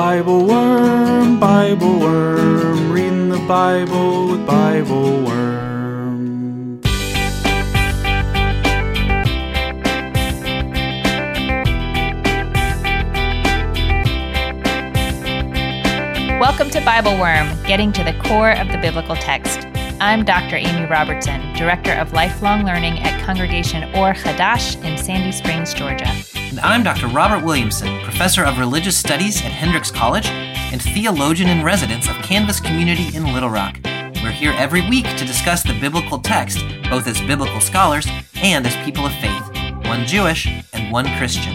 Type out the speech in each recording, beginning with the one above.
Bible Worm, Bible Worm, reading the Bible with Bible Worm. Welcome to Bible Worm, getting to the core of the biblical text. I'm Dr. Amy Robertson, Director of Lifelong Learning at Congregation Or Hadash in Sandy Springs, Georgia. And I'm Dr. Robert Williamson, Professor of Religious Studies at Hendrix College and theologian in residence of Canvas Community in Little Rock. We're here every week to discuss the biblical text, both as biblical scholars and as people of faith, one Jewish and one Christian.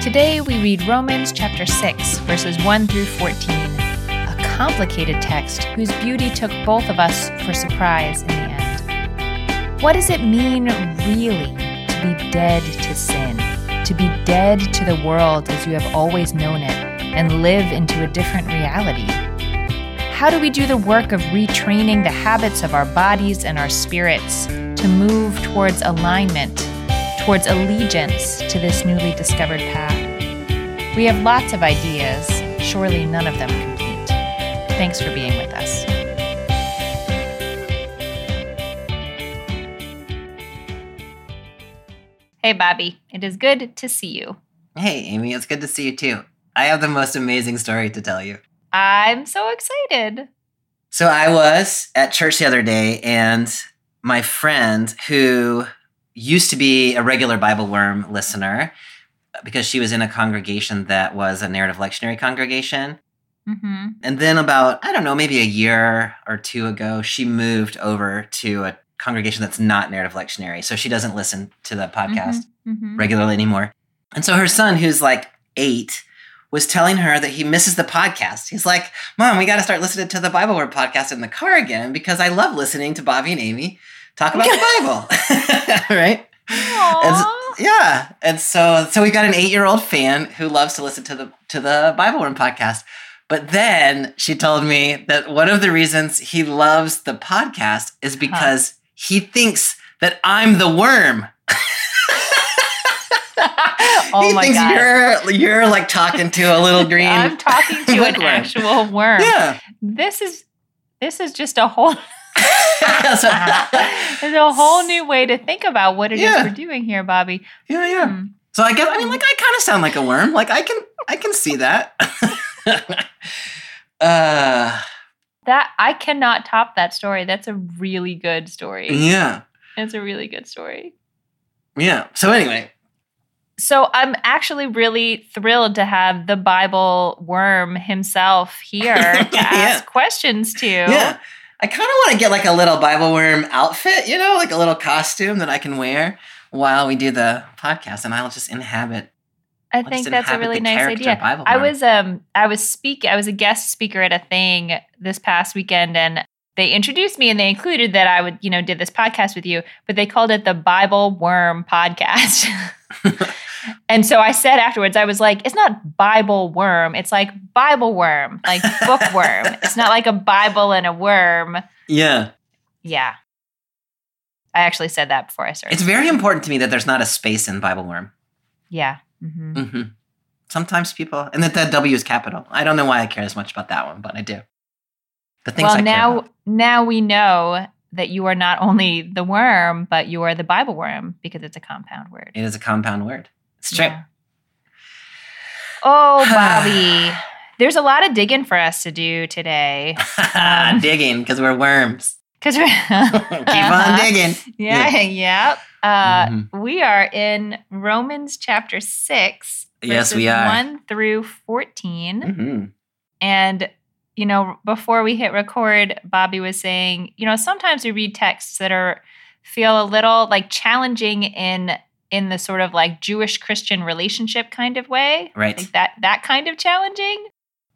Today we read Romans chapter 6, verses 1 through 14, a complicated text whose beauty took both of us for surprise in the end. What does it mean, really, to be dead to sin? To be dead to the world as you have always known it and live into a different reality? How do we do the work of retraining the habits of our bodies and our spirits to move towards alignment, towards allegiance to this newly discovered path? We have lots of ideas, surely none of them complete. Thanks for being with us. Hey, Bobby, it is good to see you. Hey, Amy, it's good to see you too. I have the most amazing story to tell you. I'm so excited. So I was at church the other day, and my friend, who used to be a regular Bible Worm listener, because she was in a congregation that was a narrative lectionary congregation. Mm-hmm. And then, about, I don't know, maybe a year or two ago, she moved over to a congregation that's not narrative lectionary. So she doesn't listen to the podcast Mm-hmm. regularly anymore. And so her son, who's like eight, was telling her that he misses the podcast. He's like, Mom, we got to start listening to the Bible Worm podcast in the car again because I love listening to Bobby and Amy talk about the Bible. right? And so- yeah. And so so we got an eight year old fan who loves to listen to the to the Bible Worm podcast. But then she told me that one of the reasons he loves the podcast is because he thinks that I'm the worm. oh he my thinks god. you're you're like talking to a little green. I'm talking to an actual worm. Yeah. This is this is just a whole There's a whole new way to think about what it is Yeah. we're doing here, Bobby. yeah, yeah. Hmm. So I guess I mean like I kind of sound like a worm. Like I can I can see that. uh That I cannot top that story. That's a really good story. yeah. It's a really good story. Yeah. So anyway, So I'm actually really thrilled to have the Bible worm himself here to Yeah. ask questions to. Yeah. I kind of want to get like a little Bible worm outfit, you know, like a little costume that I can wear while we do the podcast, and I'll just inhabit. I think that's a really nice idea. I was um I was speak I was a guest speaker at a thing this past weekend and they introduced me and they included that I would, you know, did this podcast with you, but they called it the Bible Worm podcast. and so I said afterwards, I was like, it's not Bible worm, it's like Bible worm, like bookworm. it's not like a Bible and a worm. Yeah. Yeah. I actually said that before I started. It's very important to me that there's not a space in Bible worm. yeah. Hmm hmm Sometimes people, and that that W is capital. I don't know why I care as much about that one, but I do. The things well I now now we know that you are not only the worm but you are the bible worm because it's a compound word It is a compound word. It's true. Yeah. oh bobby there's a lot of digging for us to do today Um, digging because we're worms. because we're Keep on digging. yeah yeah uh, Mhm. we are in romans chapter 6 Yes, we are. 1 through 14 Mhm. And, you know, before we hit record, Bobby was saying, you know, sometimes we read texts that are feel a little like challenging in in the sort of like Jewish Christian relationship kind of way. Right. Like that that kind of challenging.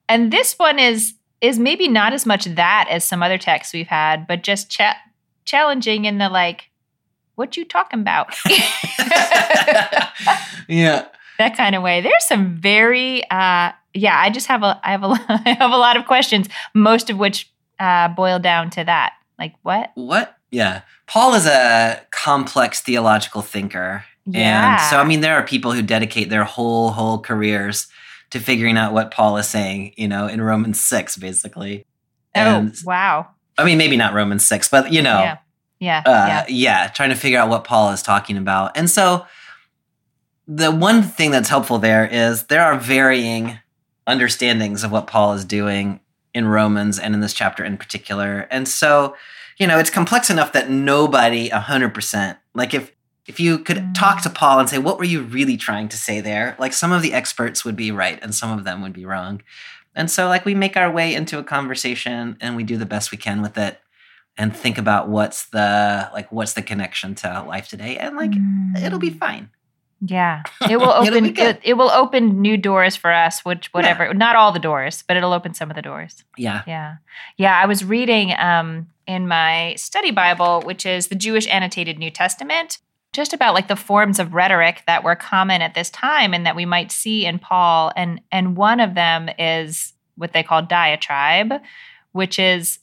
And this one is is maybe not as much that as some other texts we've had, but just cha- challenging in the like what you talking about? yeah. that kind of way. There's some very uh yeah, I just have a I have a I have a lot of questions, most of which uh boil down to that. Like what? What? Yeah. Paul is a complex theological thinker. Yeah. And so, I mean, there are people who dedicate their whole, whole careers to figuring out what Paul is saying, you know, in Romans 6, basically. Oh, And wow. I mean, maybe not Romans 6, but, you know, Yeah. Yeah. uh, yeah. yeah, trying to figure out what Paul is talking about. And so the one thing that's helpful there is there are varying understandings of what Paul is doing in Romans and in this chapter in particular. And so, you know, it's complex enough that nobody 100%, like if if you could Mm. talk to Paul and say, what were you really trying to say there? Like some of the experts would be right and some of them would be wrong. And so, like, we make our way into a conversation and we do the best we can with it and think about what's the like what's the connection to life today and like it'll be Mm. fine Yeah, it will open. it, it will open new doors for us. Which whatever, not all the doors, but it'll open some of the doors. yeah Yeah, yeah. I was reading um, in my study Bible, which is the Jewish annotated New Testament, just about like the forms of rhetoric that were common at this time and that we might see in Paul. And and one of them is what they call diatribe, which is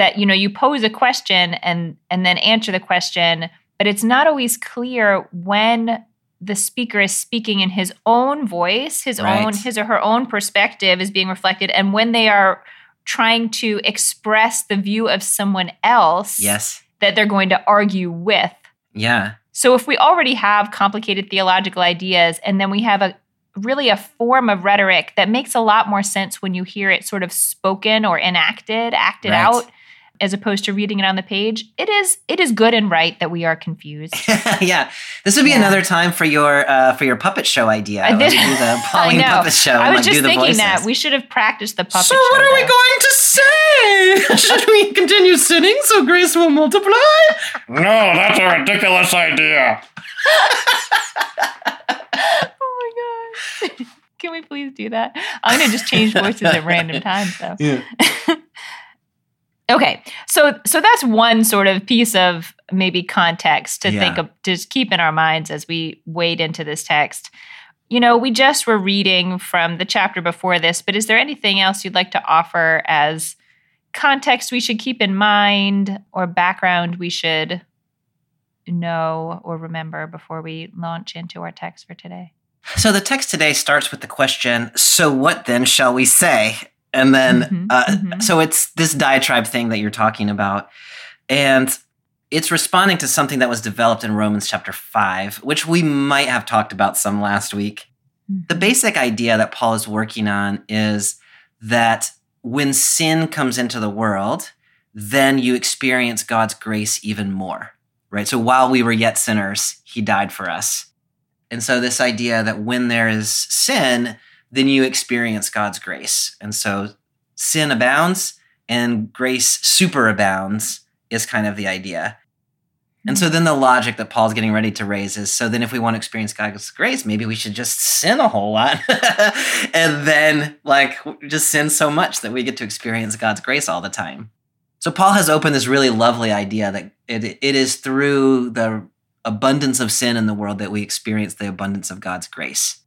that you know you pose a question and and then answer the question, but it's not always clear when the speaker is speaking in his own voice, his Right. own his or her own perspective is being reflected, and when they are trying to express the view of someone else yes that they're going to argue with. yeah So if we already have complicated theological ideas and then we have a really a form of rhetoric that makes a lot more sense when you hear it sort of spoken or enacted, acted Right. out as opposed to reading it on the page, it is it is good and right that we are confused. yeah this would be Yeah. another time for your uh for your puppet show idea I Like, did- do the I Pauline know. puppet show I and was like, just do the thinking voices. that we should have practiced the puppet so show. what are we going to say should we continue sinning so grace will multiply No, that's a ridiculous idea. Oh my gosh. Can we please do that? I'm going to just change voices at random times though. yeah Okay. So so that's one sort of piece of maybe context to Yeah. think of to just keep in our minds as we wade into this text. You know, we just were reading from the chapter before this, but is there anything else you'd like to offer as context we should keep in mind or background we should know or remember before we launch into our text for today? So the text today starts with the question, so what then shall we say? And then, Mhm, uh, mhm. so it's this diatribe thing that you're talking about. And it's responding to something that was developed in Romans chapter 5, which we might have talked about some last week. The basic idea that Paul is working on is that when sin comes into the world, then you experience God's grace even more, right? So while we were yet sinners, he died for us. And so this idea that when there is sin, then you experience God's grace. And so sin abounds and grace superabounds is kind of the idea. And so hmm. then the logic that Paul's getting ready to raise is so then if we want to experience God's grace, maybe we should just sin a whole lot. and then like just sin so much that we get to experience God's grace all the time. So Paul has opened this really lovely idea that it, it is through the abundance of sin in the world that we experience the abundance of God's grace.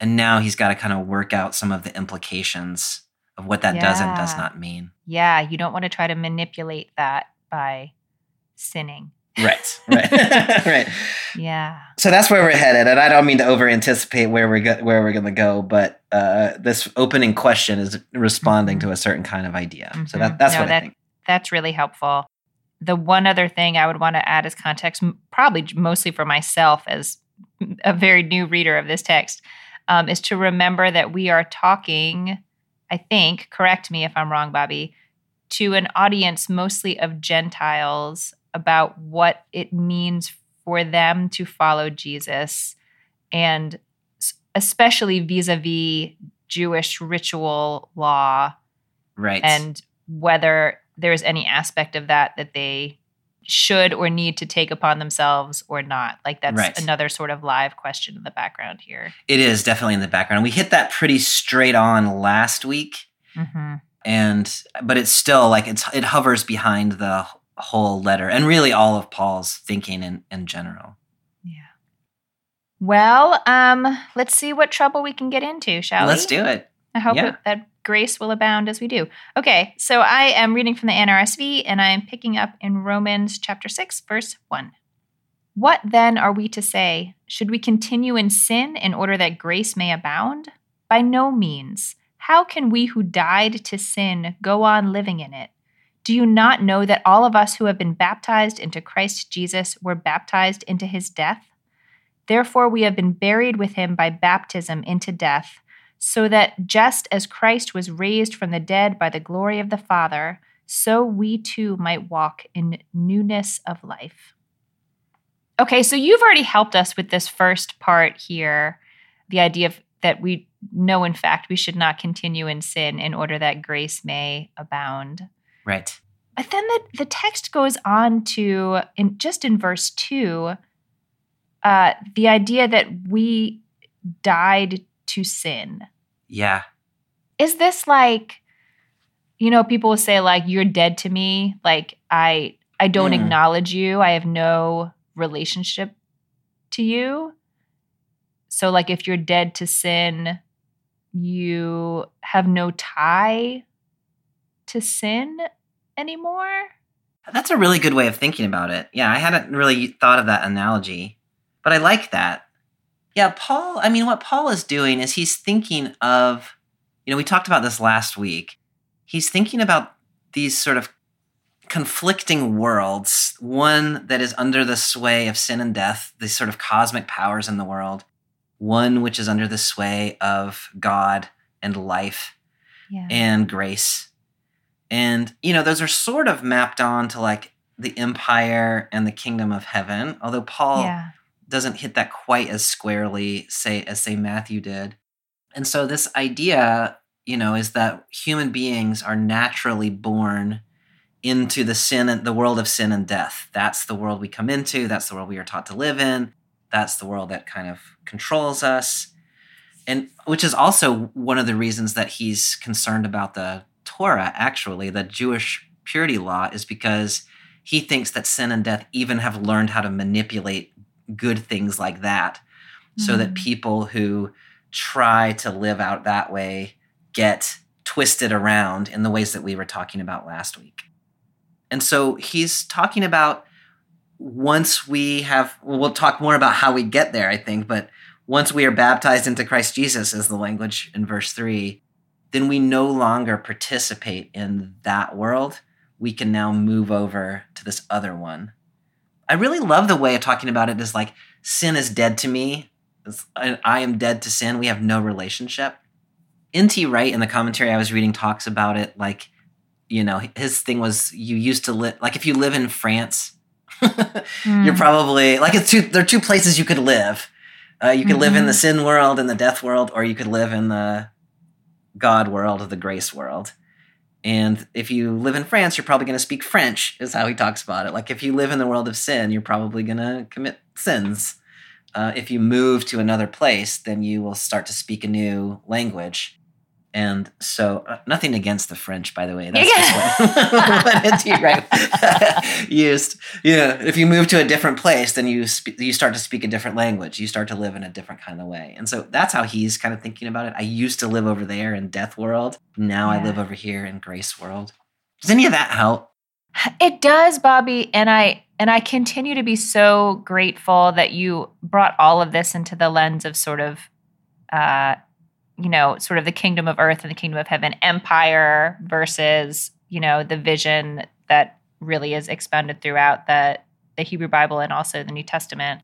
And now he's got to kind of work out some of the implications of what that does and does not mean. Yeah, you don't want to try to manipulate that by sinning. Right, right, right. Yeah. So that's where we're headed, and I don't mean to over anticipate where we're go- where we're going to go, but uh, this opening question is responding Mhm. to a certain kind of idea. So Mhm. that, that's No, what I think. That's really helpful. The one other thing I would want to add as context, probably mostly for myself as a very new reader of this text, um, is to remember that we are talking, I think, correct me if I'm wrong, Bobby, to an audience mostly of Gentiles about what it means for them to follow Jesus and especially vis a vis Jewish ritual law Right. and whether there's any aspect of that that they should or need to take upon themselves or not. Like that's Right. another sort of live question in the background here. it is definitely in the background. We hit that pretty straight on last week, Mm-hmm. and but it's still like it's it hovers behind the whole letter and really all of Paul's thinking in, in general. Yeah. Well, um, let's see what trouble we can get into, shall we? Let's do it. I hope Yeah. it- that grace will abound as we do. Okay, so I am reading from the NRSV and I am picking up in Romans chapter 6, verse 1. What then are we to say? Should we continue in sin in order that grace may abound? By no means. How can we who died to sin go on living in it? Do you not know that all of us who have been baptized into Christ Jesus were baptized into his death? Therefore, we have been buried with him by baptism into death, so that just as Christ was raised from the dead by the glory of the Father, so we too might walk in newness of life. Okay, so you've already helped us with this first part here the idea of that we know, in fact, we should not continue in sin in order that grace may abound. Right. But then the, the text goes on to, in just in verse 2, uh, the idea that we died to sin. Yeah. Is this like, you know, people will say like you're dead to me, like I I don't Mm. acknowledge you. I have no relationship to you. So like if you're dead to sin, you have no tie to sin anymore? That's a really good way of thinking about it. Yeah, I hadn't really thought of that analogy, but I like that. Yeah, Paul, I mean, what Paul is doing is he's thinking of, you know, we talked about this last week. He's thinking about these sort of conflicting worlds one that is under the sway of sin and death, these sort of cosmic powers in the world, one which is under the sway of God and life Yeah. and grace. And, you know, those are sort of mapped on to like the empire and the kingdom of heaven, although Paul yeah. Doesn't hit that quite as squarely, say, as say Matthew did. And so this idea, you know, is that human beings are naturally born into the sin and the world of sin and death. That's the world we come into, that's the world we are taught to live in. That's the world that kind of controls us. And which is also one of the reasons that he's concerned about the Torah, actually, the Jewish purity law, is because he thinks that sin and death even have learned how to manipulate good things like that so that Mm. people who try to live out that way get twisted around in the ways that we were talking about last week. And so he's talking about once we have, well, we'll talk more about how we get there, I think, but once we are baptized into Christ Jesus, is the language in verse three, then we no longer participate in that world. We can now move over to this other one. I really love the way of talking about it. is like sin is dead to me. I I am dead to sin. We have no relationship. N.T. Wright in the commentary I was reading talks about it like, you know, his thing was you used to live, like if you live in France, you're Mm. probably like it's two, there are two places you could live. Uh, you could live in the Mhm. sin world and the death world, or you could live in the God world or the grace world. And if you live in France, you're probably going to speak French, is how he talks about it. Like if you live in the world of sin, you're probably going to commit sins. Uh, if you move to another place, then you will start to speak a new language. And so, uh, nothing against the French, by the way. That's just what. Wright used. Yeah, if you move to a different place, then you sp- you start to speak a different language. You start to live in a different kind of way. And so that's how he's kind of thinking about it. I used to live over there in Death World. Now I live over here in Grace World. Does any of that help? It does, Bobby, and I and I continue to be so grateful that you brought all of this into the lens of sort of uh you know, sort of the kingdom of earth and the kingdom of heaven, empire versus, you know, the vision that really is expounded throughout the the Hebrew Bible and also the New Testament.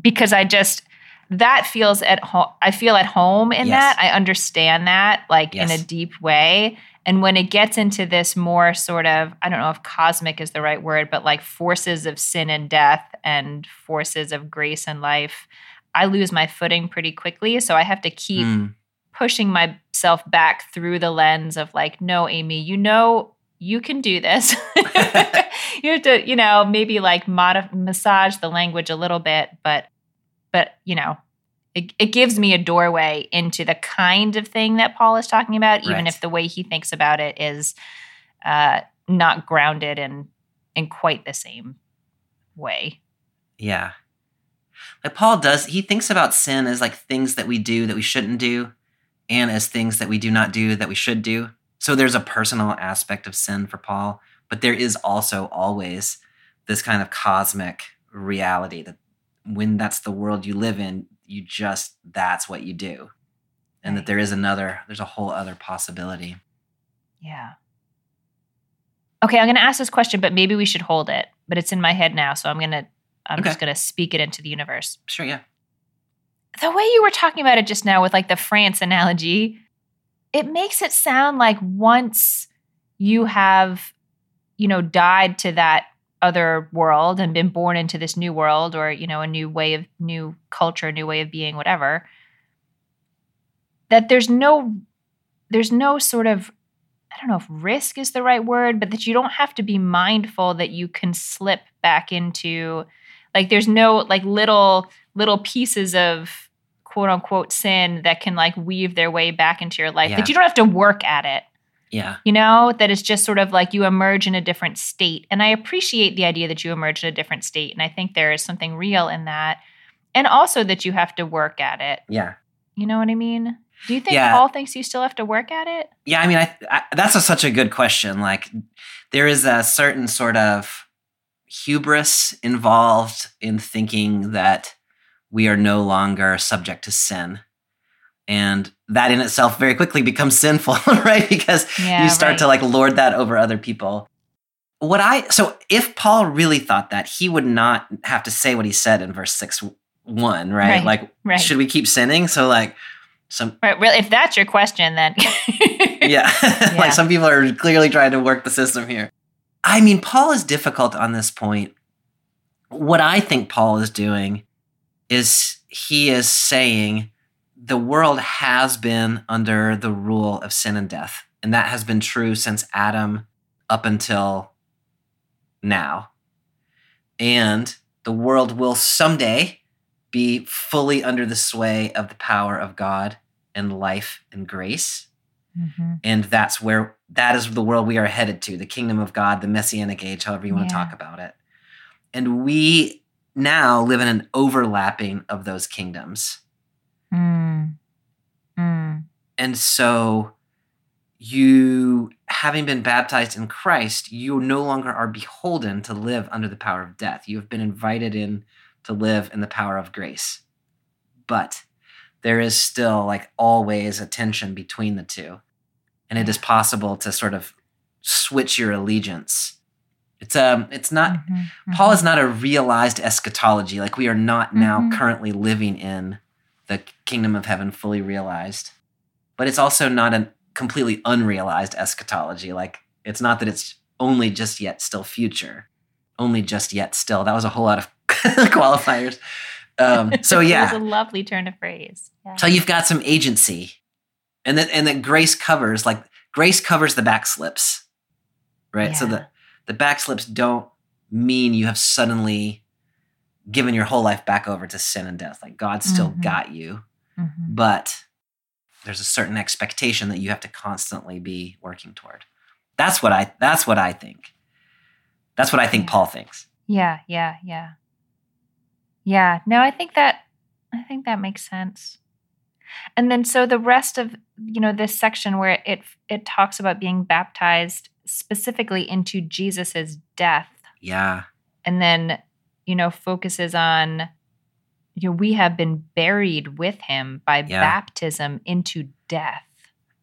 Because I just that feels at home I feel at home in Yes. that. I understand that like in a deep way. And when it gets into this more sort of, I don't know if cosmic is the right word, but like forces of sin and death and forces of grace and life, I lose my footing pretty quickly. So I have to keep Mm, pushing myself back through the lens of like, no, Amy, you know, you can do this. you have to, you know, maybe like modif- massage the language a little bit, but, but, you know, it, it gives me a doorway into the kind of thing that Paul is talking about, even Right. if the way he thinks about it is uh, not grounded in in quite the same way. yeah. Like Paul does, he thinks about sin as like things that we do that we shouldn't do, and as things that we do not do that we should do. So there's a personal aspect of sin for Paul, but there is also always this kind of cosmic reality that when that's the world you live in, you just that's what you do. and Right. that there is another, there's a whole other possibility. Yeah. Okay, I'm going to ask this question, but maybe we should hold it. But it's in my head now, so I'm going to I'm Okay. just going to speak it into the universe. Sure, yeah. The way you were talking about it just now with like the France analogy, it makes it sound like once you have you know died to that other world and been born into this new world or you know a new way of new culture, a new way of being, whatever, that there's no there's no sort of I don't know if risk is the right word, but that you don't have to be mindful that you can slip back into like there's no like little little pieces of quote unquote sin that can like weave their way back into your life. Yeah. That you don't have to work at it. Yeah. You know, that it's just sort of like you emerge in a different state. And I appreciate the idea that you emerge in a different state. And I think there is something real in that. And also that you have to work at it. Yeah. You know what I mean? Do you think Yeah. Paul thinks you still have to work at it? Yeah, I mean, I, I, that's a, such a good question. Like, there is a certain sort of hubris involved in thinking that we are no longer subject to sin. And that in itself very quickly becomes sinful, right? Because Yeah. you start right. to like lord that over other people. What I, so if Paul really thought that, he would not have to say what he said in verse 6 1, right? Right, Like, right. should we keep sinning? So, like, some Right. Really, if that's your question, then yeah. Yeah. like some people are clearly trying to work the system here. I mean, Paul is difficult on this point. What I think Paul is doing is he is saying the world has been under the rule of sin and death. And that has been true since Adam up until now. And the world will someday be fully under the sway of the power of God and life and grace Mhm. and that's where that is the world we are headed to the kingdom of god the messianic age however you want to talk about it and we now live in an overlapping of those kingdoms Mm. Mm. and so you having been baptized in christ you no longer are beholden to live under the power of death you have been invited in to live in the power of grace but there is still like always a tension between the two and it is possible to sort of switch your allegiance it's um it's not Mhm. Paul is not a realized eschatology. Like we are not now Mhm. currently living in the kingdom of heaven fully realized. But it's also not a completely unrealized eschatology. Like it's not that it's only just yet still future. Only just yet still. That was a whole lot of qualifiers. Um, so it yeah. was a lovely turn of phrase. Yeah. So you've got some agency. And then and then grace covers like grace covers the back slips. Right? So the the back slips don't mean you have suddenly given your whole life back over to sin and death. Like God still Mhm. got you, Mhm. but there's a certain expectation that you have to constantly be working toward. That's what I that's what I think. That's what I think Yeah. Paul thinks. Yeah, yeah, yeah. Yeah. No, I think that I think that makes sense. And then so the rest of, you know, this section where it it talks about being baptized specifically into Jesus's death Yeah. and then, you know, focuses on you know, we have been buried with him by Yeah. baptism into death.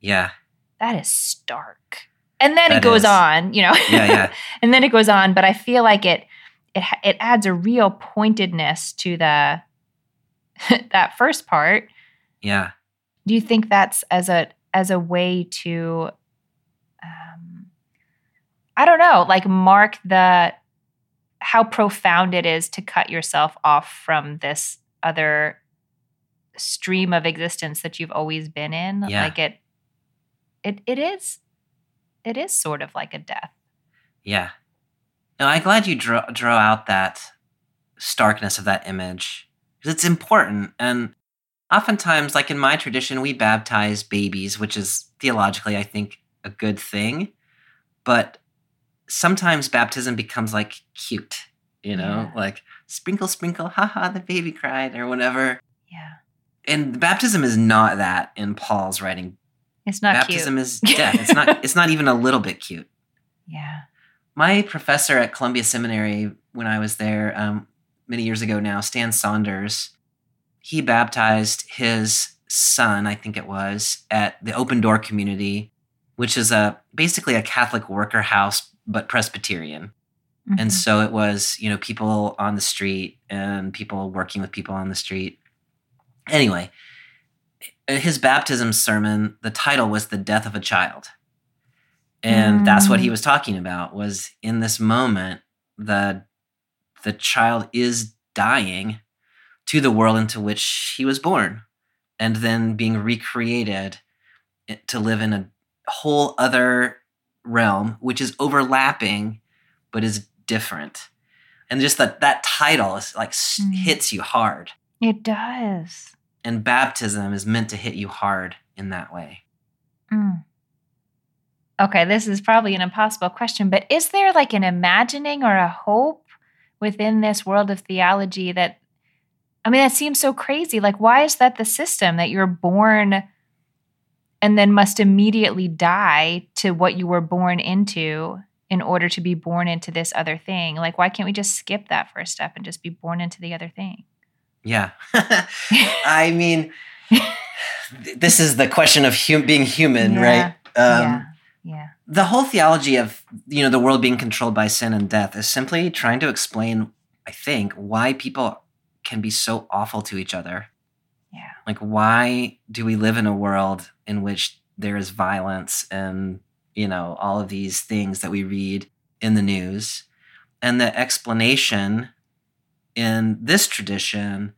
Yeah. That is stark. And then it goes is. on, you know. Yeah, yeah. and then it goes on, but I feel like it it it adds a real pointedness to the that first part. Yeah. Do you think that's as a as a way to um I don't know, like mark the how profound it is to cut yourself off from this other stream of existence that you've always been in. Yeah. Like it it it is it is sort of like a death. Yeah. No, I'm glad you draw draw out that starkness of that image because it's important. And oftentimes, like in my tradition, we baptize babies, which is theologically, I think, a good thing. But sometimes baptism becomes like cute, you know, Yeah. like sprinkle, sprinkle, haha, the baby cried, or whatever. Yeah. And baptism is not that in Paul's writing. It's not baptism cute. is death. It's not. It's not even a little bit cute Yeah. My professor at Columbia Seminary when I was there um, many years ago now, Stan Saunders, he baptized his son, I think it was, at the Open Door Community, which is a basically a Catholic worker house but Presbyterian. And Mhm. so it was, you know, people on the street and people working with people on the street. Anyway, his baptism sermon, the title was The Death of a Child. And that's what he Mm. was talking about was in this moment the the child is dying to the world into which he was born and then being recreated to live in a whole other realm which is overlapping but is different and just that that title is like Mm. hits you hard it does. and baptism is meant to hit you hard in that way Mm. Okay, this is probably an impossible question, but is there like an imagining or a hope within this world of theology that, I mean, that seems so crazy. Like, why is that the system that you're born and then must immediately die to what you were born into in order to be born into this other thing? Like, why can't we just skip that first step and just be born into the other thing? yeah i mean this is the question of hum- being human Yeah, right um, yeah. Yeah. the whole theology of you know the world being controlled by sin and death is simply trying to explain i think why people can be so awful to each other Yeah. like why do we live in a world in which there is violence and you know all of these things that we read in the news and the explanation in this tradition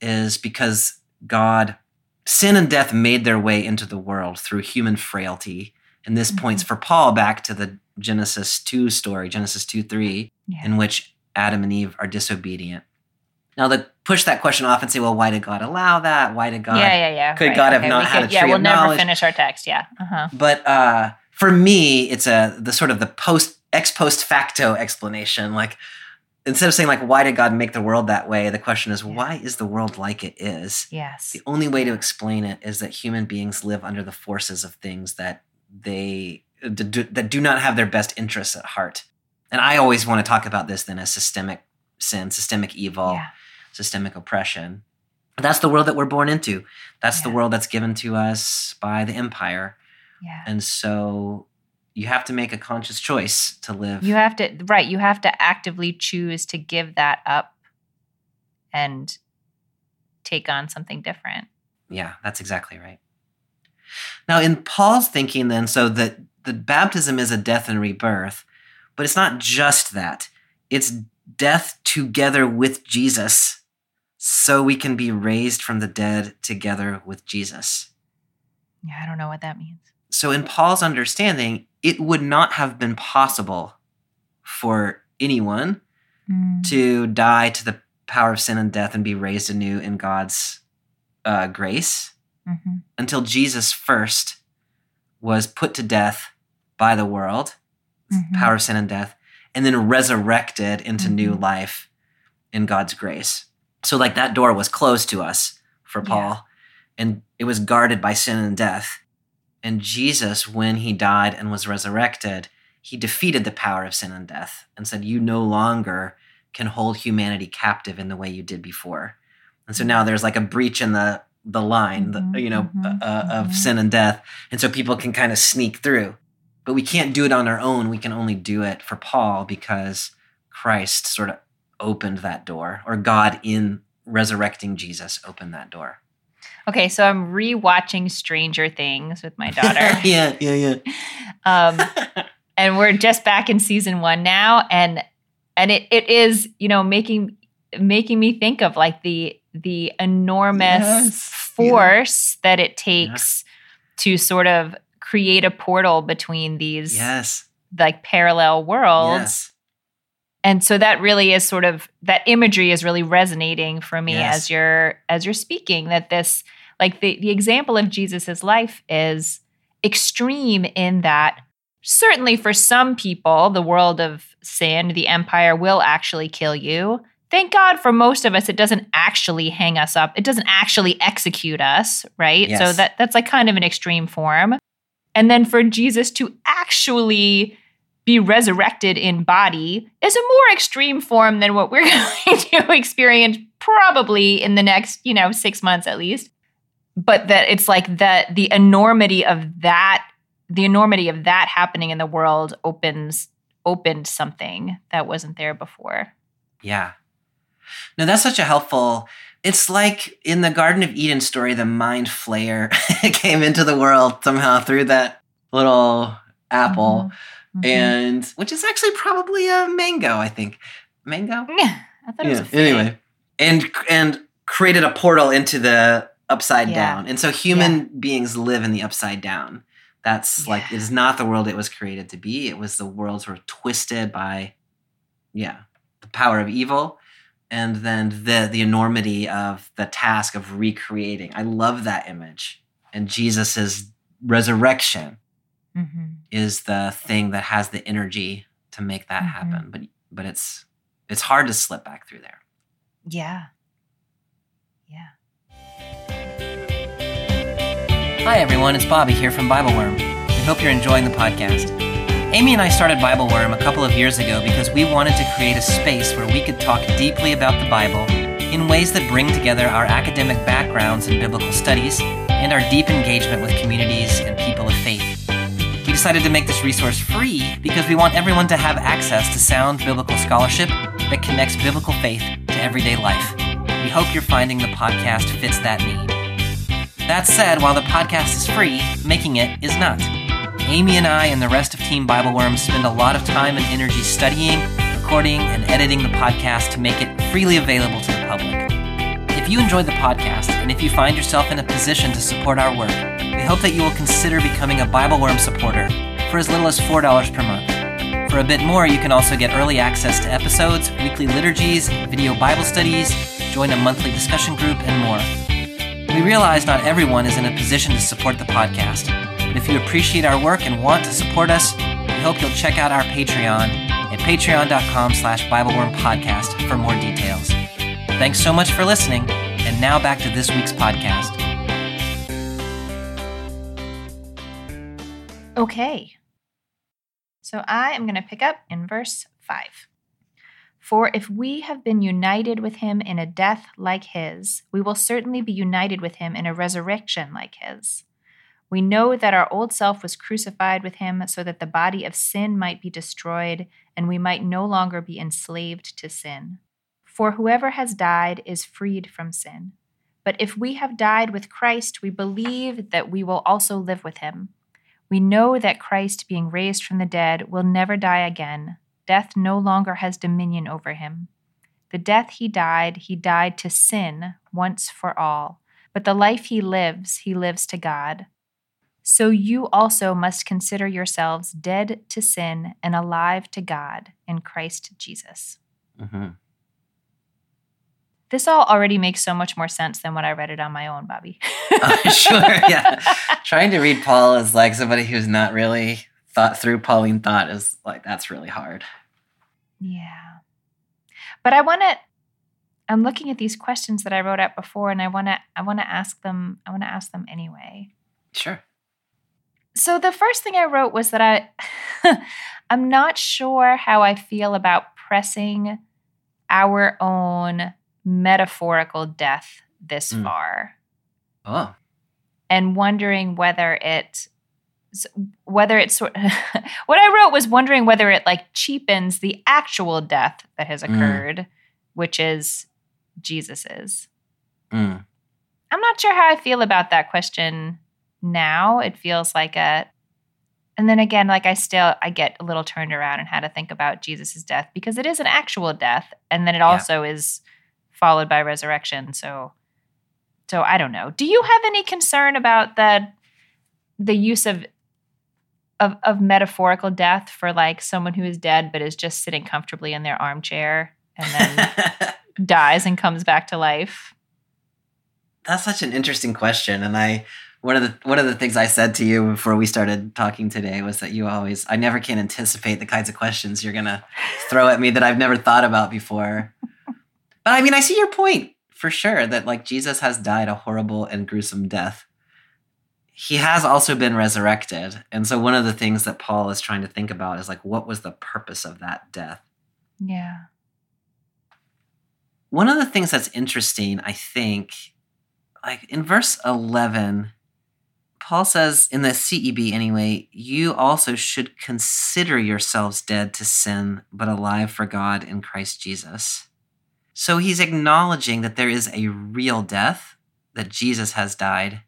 is because god sin and death made their way into the world through human frailty and this Mhm. points for paul back to the genesis 2 story genesis 2 3 Yeah. in which Adam and Eve are disobedient. Now, to push that question off and say, well, why did God allow that? Why did God? yeah, yeah, yeah. could God have not we had a tree Yeah, we'll of never knowledge? finish our text. Yeah. Uh huh. But uh, for me, it's a the sort of the post ex post facto explanation. Like instead of saying like, why did God make the world that way? The question is, Yeah. why is the world like it is? Yes. The only way to explain it is that human beings live under the forces of things that they that do not have their best interests at heart. And I always want to talk about this then as systemic sin, systemic evil, Yeah. systemic oppression. That's the world that we're born into. That's the world that's given to us by the empire. Yeah. And so you have to make a conscious choice to live. You have to right. You have to actively choose to give that up and take on something different. Yeah, that's exactly right. Now, in Paul's thinking, then, so that the baptism is a death and rebirth, but it's not just that. It's death together with Jesus, so we can be raised from the dead together with Jesus. Yeah, I don't know what that means. So, in Paul's understanding, it would not have been possible for anyone Mm. to die to the power of sin and death and be raised anew in God's uh, grace Mhm. until Jesus first was put to death by the world, Mhm. power of sin and death, and then resurrected into new Mhm. life in God's grace. So, like that door was closed to us for Yeah. Paul, and it was guarded by sin and death. And Jesus, when he died and was resurrected, he defeated the power of sin and death and said, You no longer can hold humanity captive in the way you did before. And so now there's like a breach in the the line, Mhm, the, you know, mhm, uh, of mhm. sin and death, and so people can kind of sneak through. But we can't do it on our own. We can only do it for Paul because Christ sort of opened that door, or God in resurrecting Jesus opened that door. Okay, so I'm rewatching Stranger Things with my daughter. yeah, yeah, yeah. um, and we're just back in season one now, and and it, it is you know making making me think of like the the enormous Yes, force that it takes to sort of create a portal between these yes, like parallel worlds. yes, and so that really is sort of that imagery is really resonating for me as you're as you're speaking that this like the the example of Jesus's life is extreme in that certainly for some people the world of sin the empire will actually kill you thank god for most of us it doesn't actually hang us up it doesn't actually execute us right Yes. so that that's like kind of an extreme form and then for Jesus to actually be resurrected in body is a more extreme form than what we're going to experience probably in the next, you know, 6 months at least. but that it's like that the enormity of that the enormity of that happening in the world opens opened something that wasn't there before. Yeah. No, that's such a helpful. It's like in the Garden of Eden story, the mind flayer came into the world somehow through that little apple, Mhm. and which is actually probably a mango, I think. Mango? yeah, I thought it was a fig. anyway. And and created a portal into the upside Yeah. down. And so human beings live in the upside down. That's like Yeah. it is not the world it was created to be. It was the world sort of twisted by yeah, the power of evil and then the the enormity of the task of recreating. I love that image. And Jesus's resurrection Mhm. is the thing that has the energy to make that Mhm. happen. But but it's it's hard to slip back through there. Yeah. Yeah. Hi, everyone. It's Bobby here from Bible Worm. We hope you're enjoying the podcast. Amy and I started Bible Worm a couple of years ago because we wanted to create a space where we could talk deeply about the Bible in ways that bring together our academic backgrounds in biblical studies and our deep engagement with communities and people of faith. We decided to make this resource free because we want everyone to have access to sound biblical scholarship that connects biblical faith to everyday life. We hope you're finding the podcast fits that need. That said, while the podcast is free, making it is not. Amy and I and the rest of Team Bible Worm spend a lot of time and energy studying, recording, and editing the podcast to make it freely available to the public. If you enjoy the podcast, and if you find yourself in a position to support our work, we hope that you will consider becoming a Bible Worm supporter for as little as $4 per month. For a bit more, you can also get early access to episodes, weekly liturgies, video Bible studies, join a monthly discussion group, and more. We realize not everyone is in a position to support the podcast, but if you appreciate our work and want to support us, we hope you'll check out our Patreon at patreon.com slash biblewormpodcast for more details. Thanks so much for listening, and now back to this week's podcast. Okay. So I am going to pick up in verse 5. For if we have been united with him in a death like his, we will certainly be united with him in a resurrection like his. We know that our old self was crucified with him so that the body of sin might be destroyed and we might no longer be enslaved to sin. For whoever has died is freed from sin. But if we have died with Christ, we believe that we will also live with him. We know that Christ, being raised from the dead, will never die again. Death no longer has dominion over him. The death he died, he died to sin once for all. But the life he lives, he lives to God. So you also must consider yourselves dead to sin and alive to God in Christ Jesus. Mm-hmm. This all already makes so much more sense than when I read it on my own, Bobby. sure, yeah. Trying to read Paul as like somebody who's not really thought through Pauline thought is like that's really hard. Yeah. But I want to I'm looking at these questions that I wrote out before and I want to I want to ask them I want to ask them anyway. Sure. So the first thing I wrote was that I I'm not sure how I feel about pressing our own metaphorical death this Mm. far Oh. and wondering whether it whether it's sort what I wrote was wondering whether it like cheapens the actual death that has Mm. occurred, which is Jesus's. Mm. I'm not sure how I feel about that question now. It feels like a and then again, like I still I get a little turned around and how to think about Jesus's death because it is an actual death, and then it also is followed by resurrection. So so I don't know. Do you have any concern about the the use of of, of metaphorical death for like someone who is dead but is just sitting comfortably in their armchair and then dies and comes back to life? That's such an interesting question, and I one of the one of the things I said to you before we started talking today was that you always I never can anticipate the kinds of questions you're gonna throw at me that I've never thought about before. But I mean, I see your point for sure that like Jesus has died a horrible and gruesome death. He has also been resurrected, and so one of the things that Paul is trying to think about is like, what was the purpose of that death? Yeah. one of the things that's interesting, I think, like in verse 11, Paul says in the CEB anyway, you also should consider yourselves dead to sin, but alive for God in Christ Jesus. So he's acknowledging that there is a real death, that Jesus has died,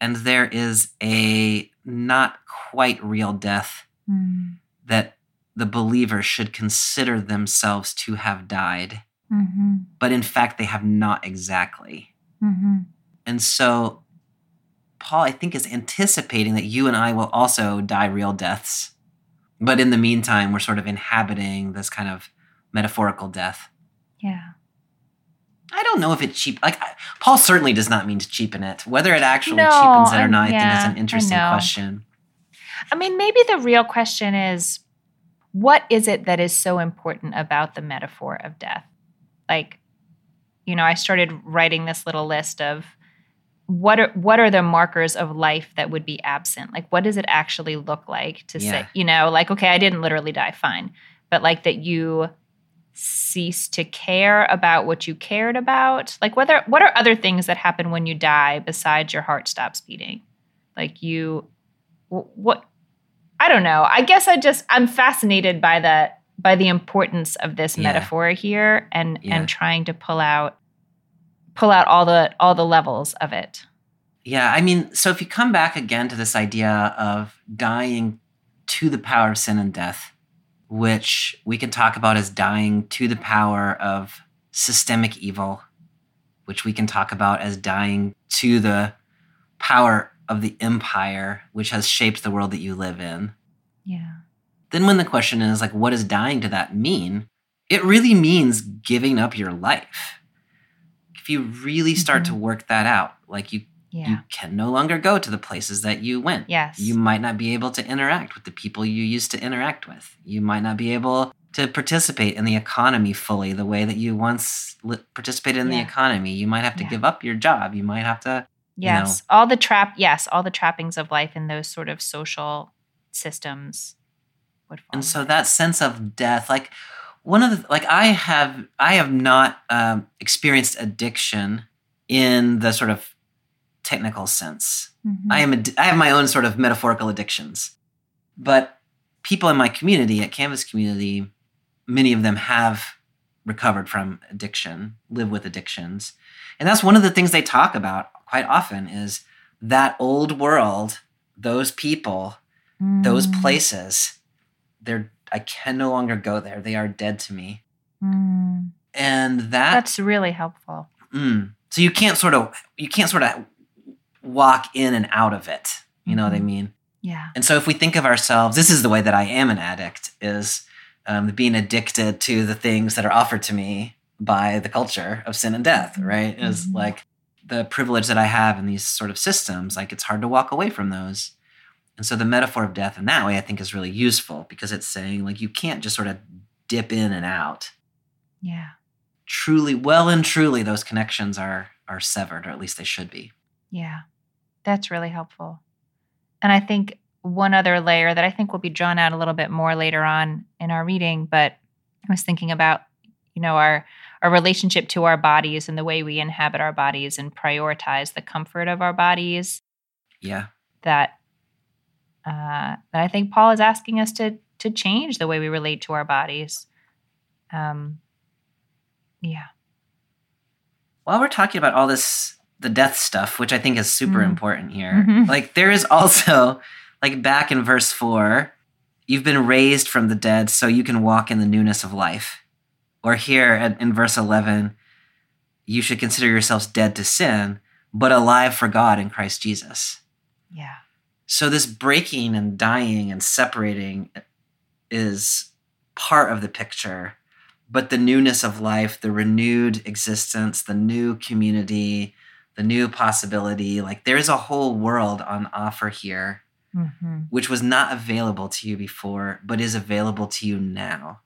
and there is a not quite real death Mm. that the believer should consider themselves to have died, Mm-hmm. but in fact, they have not exactly. Mm-hmm. And so, Paul, I think, is anticipating that you and I will also die real deaths. But in the meantime, we're sort of inhabiting this kind of metaphorical death. Yeah. I don't know if it cheap. Like I- Paul certainly does not mean to cheapen it. Whether it actually No, cheapens it or I- not, I think yeah, is an interesting know. question. I mean, maybe the real question is what is it that is so important about the metaphor of death? Like, you know, I started writing this little list of what are what are the markers of life that would be absent? Like what does it actually look like to Yeah. say, you know, like okay, I didn't literally die, fine. But like that you cease to care about what you cared about? Like whether what are other things that happen when you die besides your heart stops beating? Like you wh- what I don't know. I guess I just I'm fascinated by the by the importance of this Yeah. metaphor here and Yeah. and trying to pull out pull out all the all the levels of it. Yeah, I mean, so if you come back again to this idea of dying to the power of sin and death, which we can talk about as dying to the power of systemic evil, which we can talk about as dying to the power of the empire which has shaped the world that you live in. Yeah. Then when the question is like what does dying to that mean? It really means giving up your life. You really start to mm-hmm. work that out, like you Yeah. you can no longer go to the places that you went. yes. You might not be able to interact with the people you used to interact with. You might not be able to participate in the economy fully the way that you once li- participated in the economy. You might have to Yeah. give up your job. You might have to, you know. yes. All the trap yes, all the trappings of life in those sort of social systems would fall. and so that sense of death, like one of the, like I have, I have not um, experienced addiction in the sort of technical sense. Mhm. I am ad- I have my own sort of metaphorical addictions. But people in my community at Canvas community, many of them have recovered from addiction, live with addictions. And that's one of the things they talk about quite often is that old world, those people, those Mm, places, they're I can no longer go there. They are dead to me. mm. And that That's really helpful. Mm. So you can't sort of you can't sort of walk in and out of it. You know what I Mhm. mean? Yeah. And so if we think of ourselves, this is the way that I am an addict is um, being addicted to the things that are offered to me by the culture of sin and death. Right? Is Mhm. like the privilege that I have in these sort of systems. Like it's hard to walk away from those. And so the metaphor of death in that way, I think, is really useful because it's saying like you can't just sort of dip in and out Yeah. truly well and truly those connections are are severed or at least they should be Yeah. That's really helpful. And I think one other layer that I think will be drawn out a little bit more later on in our reading, but I was thinking about, you know, our our relationship to our bodies and the way we inhabit our bodies and prioritize the comfort of our bodies yeah that uh, that I think Paul is asking us to to change the way we relate to our bodies. Um, yeah. while we're talking about all this the death stuff which i think is super Mm. important here Mhm. like there is also like back in verse 4 you've been raised from the dead so you can walk in the newness of life or here at, in verse 11 you should consider yourselves dead to sin but alive for god in christ jesus Yeah. So this breaking and dying and separating is part of the picture, but the newness of life, the renewed existence, the new community, the new possibility, like there's a whole world on offer here hmm which was not available to you before but is available to you now.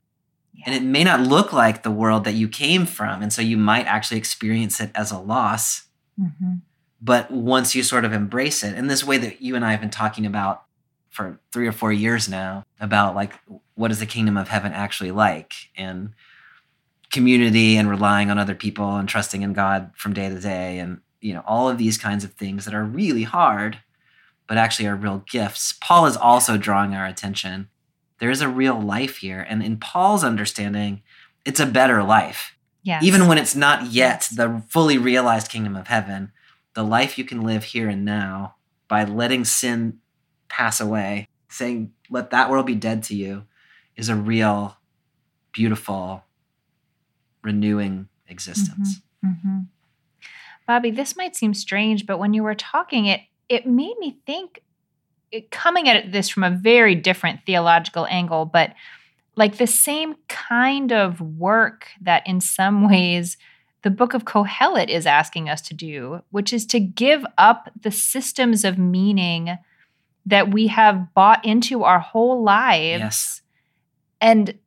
Yeah. And it may not look like the world that you came from and so you might actually experience it as a loss hmm but once you sort of embrace it in this way that you and i have been talking about for three or four years now about like what is the kingdom of heaven actually like and community and relying on other people and trusting in god from day to day and you know, all of these kinds of things that are really hard, but actually are real gifts. Paul is also drawing our attention. There is a real life here. And in Paul's understanding, it's a better life. Yes. Even when it's not yet the fully realized kingdom of heaven, the life you can live here and now by letting sin pass away, saying, let that world be dead to you, is a real, beautiful, renewing existence. hmm Bobby, this might seem strange, but when you were talking, it it made me think. It, coming at this from a very different theological angle, but like the same kind of work that, in some ways, the Book of Kohelet is asking us to do, which is to give up the systems of meaning that we have bought into our whole lives Yes. and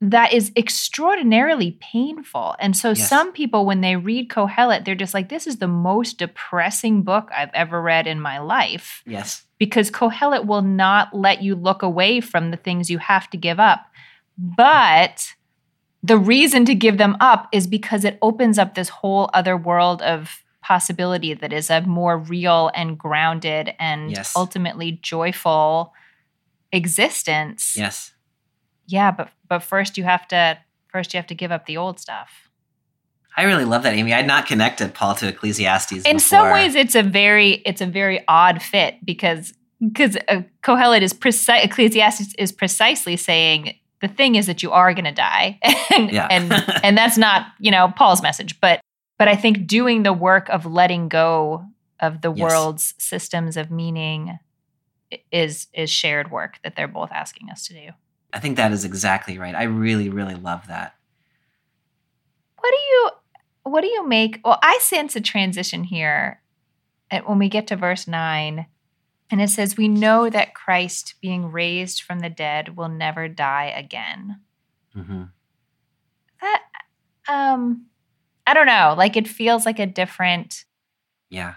that is extraordinarily painful. And so Yes. some people when they read Kohelet, they're just like this is the most depressing book I've ever read in my life Yes. because Kohelet will not let you look away from the things you have to give up. But the reason to give them up is because it opens up this whole other world of possibility that is a more real and grounded and Yes. ultimately joyful existence Yes. yeah but but first you have to first you have to give up the old stuff I really love that, Amy. I'd not connected Paul to Ecclesiastes. in some ways it's a very it's a very odd fit because because uh, kohelet is precise ecclesiastes is precisely saying the thing is that you are going to die and Yeah. and and that's not you know paul's message but but i think doing the work of letting go of the Yes. world's systems of meaning is is shared work that they're both asking us to do I think that is exactly right. I really, really love that. What do you what do you make? Well, I sense a transition here when we get to verse 9 and it says we know that Christ being raised from the dead will never die again. hmm That um I don't know, like it feels like a different Yeah.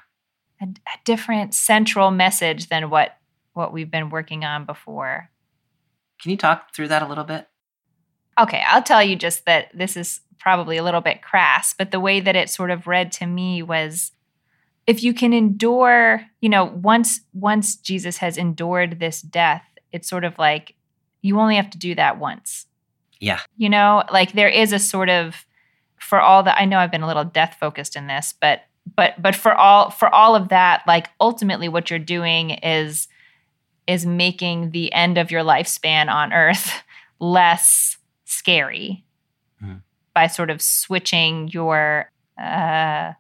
a, a different central message than what what we've been working on before. Can you talk through that a little bit? Okay, I'll tell you just that this is probably a little bit crass, but the way that it sort of read to me was if you can endure, you know, once once Jesus has endured this death, it's sort of like you only have to do that once. Yeah. You know, like there is a sort of for all that I know I've been a little death focused in this, but but but for all for all of that, like ultimately what you're doing is is making the end of your lifespan on earth less scary Mhm. by sort of switching your uh,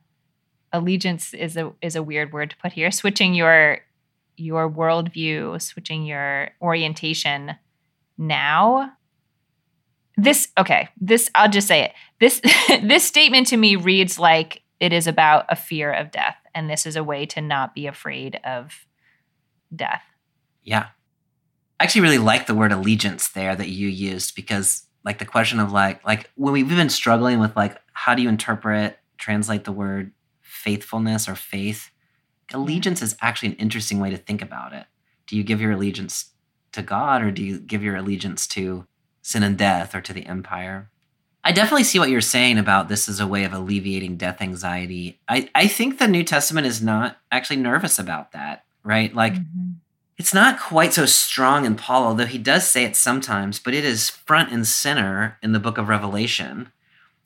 allegiance is a is a weird word to put here. Switching your your worldview, switching your orientation now. This okay. This I'll just say it. This this statement to me reads like it is about a fear of death, and this is a way to not be afraid of death. Yeah. I actually really like the word allegiance there that you used because like the question of like like when we've been struggling with like how do you interpret translate the word faithfulness or faith allegiance is actually an interesting way to think about it. Do you give your allegiance to god or do you give your allegiance to sin and death or to the empire? I definitely see what you're saying about this as a way of alleviating death anxiety. I, I think the new testament is not actually nervous about that right? Like Mhm. it's not quite so strong in Paul, although he does say it sometimes, but it is front and center in the book of Revelation,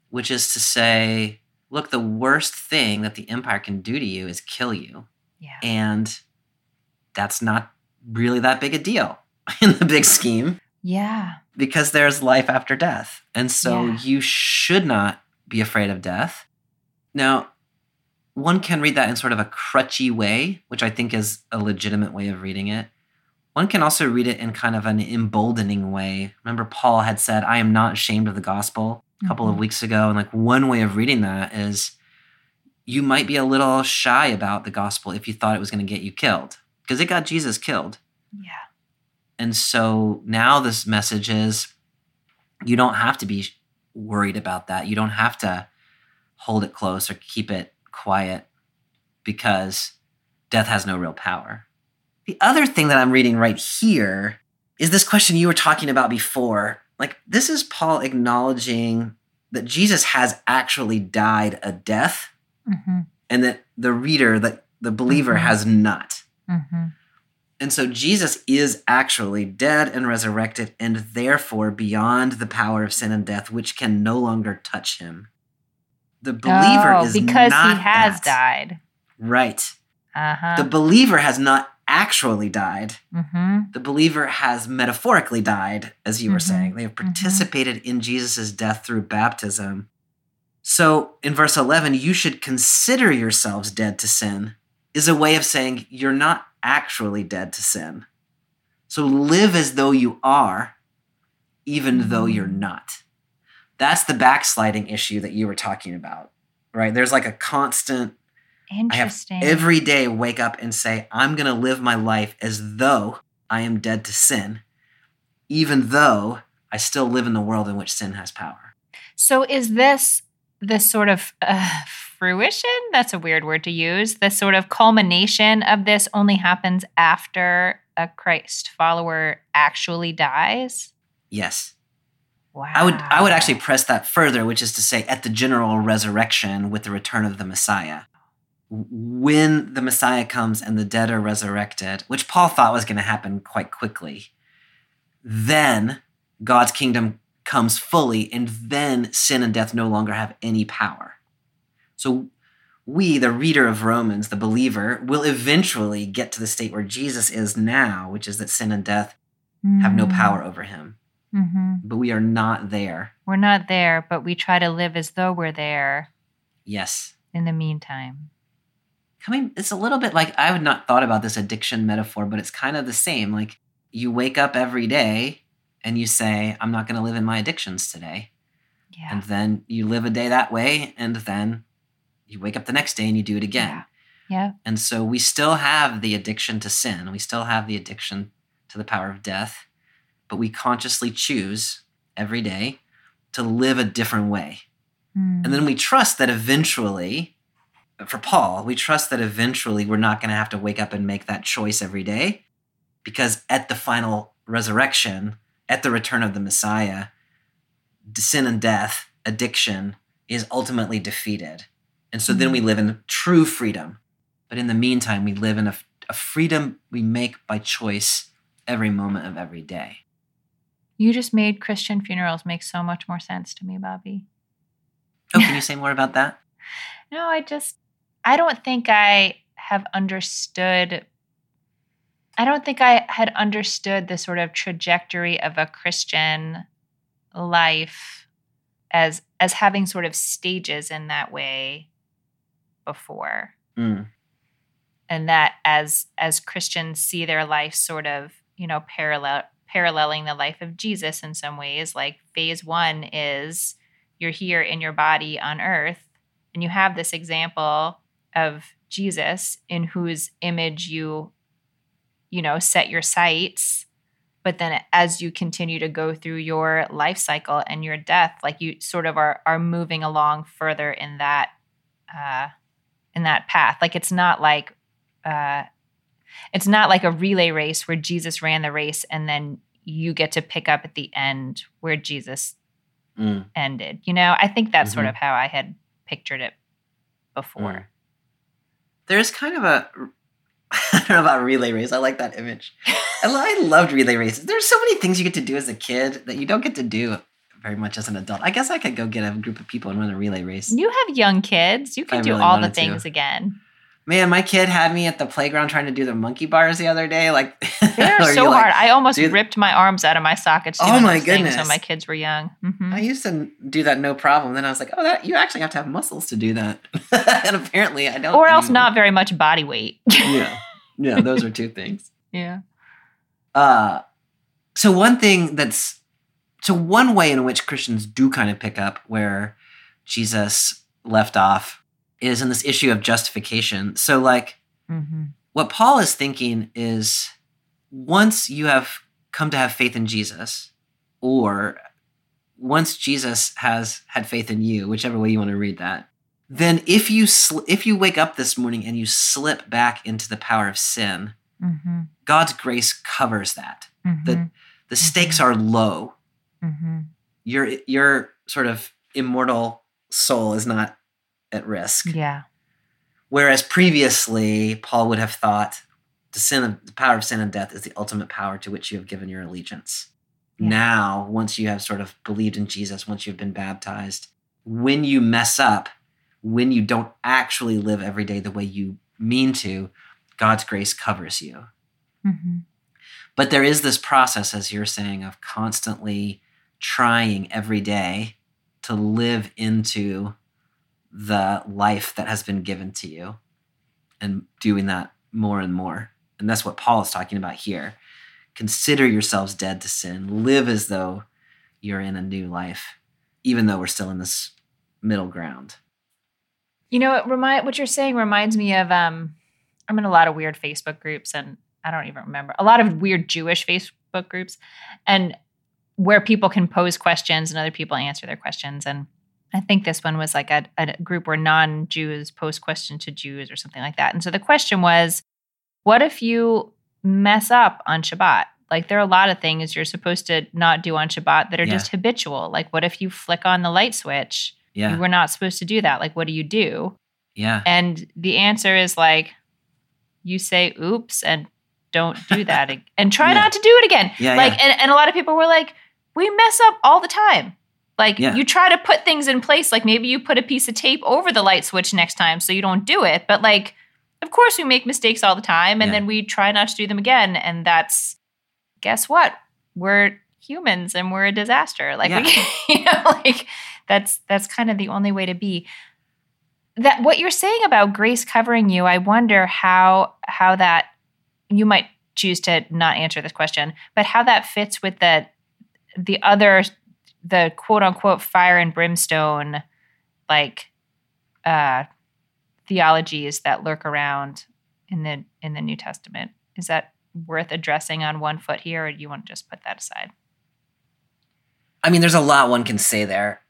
which is to say, look, the worst thing that the empire can do to you is kill you. yeah. And that's not really that big a deal in the big scheme Yeah. because there's life after death. And so Yeah. you should not be afraid of death. Now, one can read that in sort of a crutchy way, which I think is a legitimate way of reading it. One can also read it in kind of an emboldening way. Remember, Paul had said, I am not ashamed of the gospel a couple of Mhm. weeks ago. And like one way of reading that is you might be a little shy about the gospel if you thought it was going to get you killed because it got Jesus killed. Yeah. And so now this message is you don't have to be worried about that. You don't have to hold it close or keep it quiet because death has no real power. The other thing that I'm reading right here is this question you were talking about before. Like, this is Paul acknowledging that Jesus has actually died a death Mhm. and that the reader, that the believer Mhm. has not. Mm-hmm. And so Jesus is actually dead and resurrected, and therefore beyond the power of sin and death, which can no longer touch him. The believer oh, is because he has that. died. Right. Uh huh. The believer has not actually died. mm-hmm. The believer has metaphorically died, as you were Mhm. saying. They have participated in Jesus' death through baptism. So in verse 11, you should consider yourselves dead to sin, is a way of saying you're not actually dead to sin. So live as though you are, even though you're Mhm. not. That's the backsliding issue that you were talking about, right? There's like a constant I have every day wake up and say, I'm going to live my life as though I am dead to sin, even though I still live in the world in which sin has power. So is this this sort of uh, fruition? That's a weird word to use. The sort of culmination of this only happens after a Christ follower actually dies. Yes. Wow. I would I would actually press that further, which is to say at the general resurrection with the return of the Messiah. When the Messiah comes and the dead are resurrected, which Paul thought was going to happen quite quickly, then God's kingdom comes fully, and then sin and death no longer have any power. So we, the reader of Romans, the believer, will eventually get to the state where Jesus is now, which is that sin and death have no power over him. hmm But we are not there. We're not there, but we try to live as though we're there Yes. in the meantime. Coming, it's a little bit like I have not thought about this addiction metaphor, but it's kind of the same. Like you wake up every day and you say, I'm not going to live in my addictions today. Yeah. And then you live a day that way, and then you wake up the next day and you do it again. yeah. And so we still have the addiction to sin, we still have the addiction to the power of death, but we consciously choose every day to live a different way. Mm. And then we trust that eventually, for Paul, we trust that eventually we're not going to have to wake up and make that choice every day because at the final resurrection, at the return of the Messiah, sin and death, addiction is ultimately defeated. And so then we mm-hmm. live in true freedom. But in the meantime, we live in a, a freedom we make by choice every moment of every day. you just made Christian funerals make so much more sense to me, Bobby. Oh, can you say more about that? No, I just, I don't think I have understood. I don't think I had understood the sort of trajectory of a Christian life as as having sort of stages in that way before Mm. and that as as christians see their life sort of you know parallel paralleling the life of jesus in some ways like phase one is you're here in your body on earth and you have this example of jesus in whose image you you know set your sights but then as you continue to go through your life cycle and your death like you sort of are are moving along further in that uh in that path like it's not like uh it's not like a relay race where jesus ran the race and then you get to pick up at the end where jesus Mm. ended you know i think that's sort Mhm. of how i had pictured it before Mm. There's kind of a I don't know about relay race. I like that image. I, loved relay races. There's so many things you get to do as a kid that you don't get to do very much as an adult. I guess I could go get a group of people and run a relay race. you have young kids you can do really all the wanted to. things again Man, my kid had me at the playground trying to do the monkey bars the other day. Like they're so like, hard i almost ripped my arms out of my sockets Oh my things goodness. when my kids were young Mhm. I used to do that no problem. Then I was like, oh, that you actually have to have muscles to do that. and apparently, I don't. or else anymore. not very much body weight yeah, yeah. Those are two things. yeah Uh, so one thing that's so one way in which Christians do kind of pick up where Jesus left off is in this issue of justification. So like hmm what Paul is thinking is once you have come to have faith in Jesus or once Jesus has had faith in you, whichever way you want to read that, then if you sl- if you wake up this morning and you slip back into the power of sin, hmm God's grace covers that. hmm The the stakes are low. hmm Your your sort of immortal soul is not at risk. yeah Whereas previously, Paul would have thought the sin of the power of sin and death is the ultimate power to which you have given your allegiance. Yeah. Now, once you have sort of believed in Jesus, once you've been baptized, when you mess up, when you don't actually live every day the way you mean to, God's grace covers you. Mm-hmm. But there is this process, as you're saying, of constantly trying every day to live into the life that has been given to you and doing that more and more. And that's what Paul is talking about here. Consider yourselves dead to sin, live as though you're in a new life, even though we're still in this middle ground. You know, it remind what you're saying reminds me of um I'm in a lot of weird Facebook groups and I don't even remember. A lot of weird Jewish Facebook groups and where people can pose questions and other people answer their questions and I think this one was like a, a group where non-Jews post questions to Jews or something like that. And so the question was, what if you mess up on Shabbat? Like there are a lot of things you're supposed to not do on Shabbat that are Yeah. just habitual. Like what if you flick on the light switch? Yeah. You were not supposed to do that. Like what do you do? Yeah. And the answer is like, you say oops and don't do that and try Yeah. not to do it again. Yeah, like, yeah. And, and a lot of people were like, we mess up all the time. Like, Yeah. you try to put things in place. Like, maybe you put a piece of tape over the light switch next time so you don't do it. But, like, of course, we make mistakes all the time and Yeah. then we try not to do them again. And that's, guess what? We're humans and we're a disaster. Like, we, you know, like, that's that's kind of the only way to be that what you're saying about grace covering you i wonder how how that you might choose to not answer this question but how that fits with the the other the quote unquote fire and brimstone like uh theologies that lurk around in the in the new testament is that worth addressing on one foot here or do you want to just put that aside I mean, there's a lot one can say there.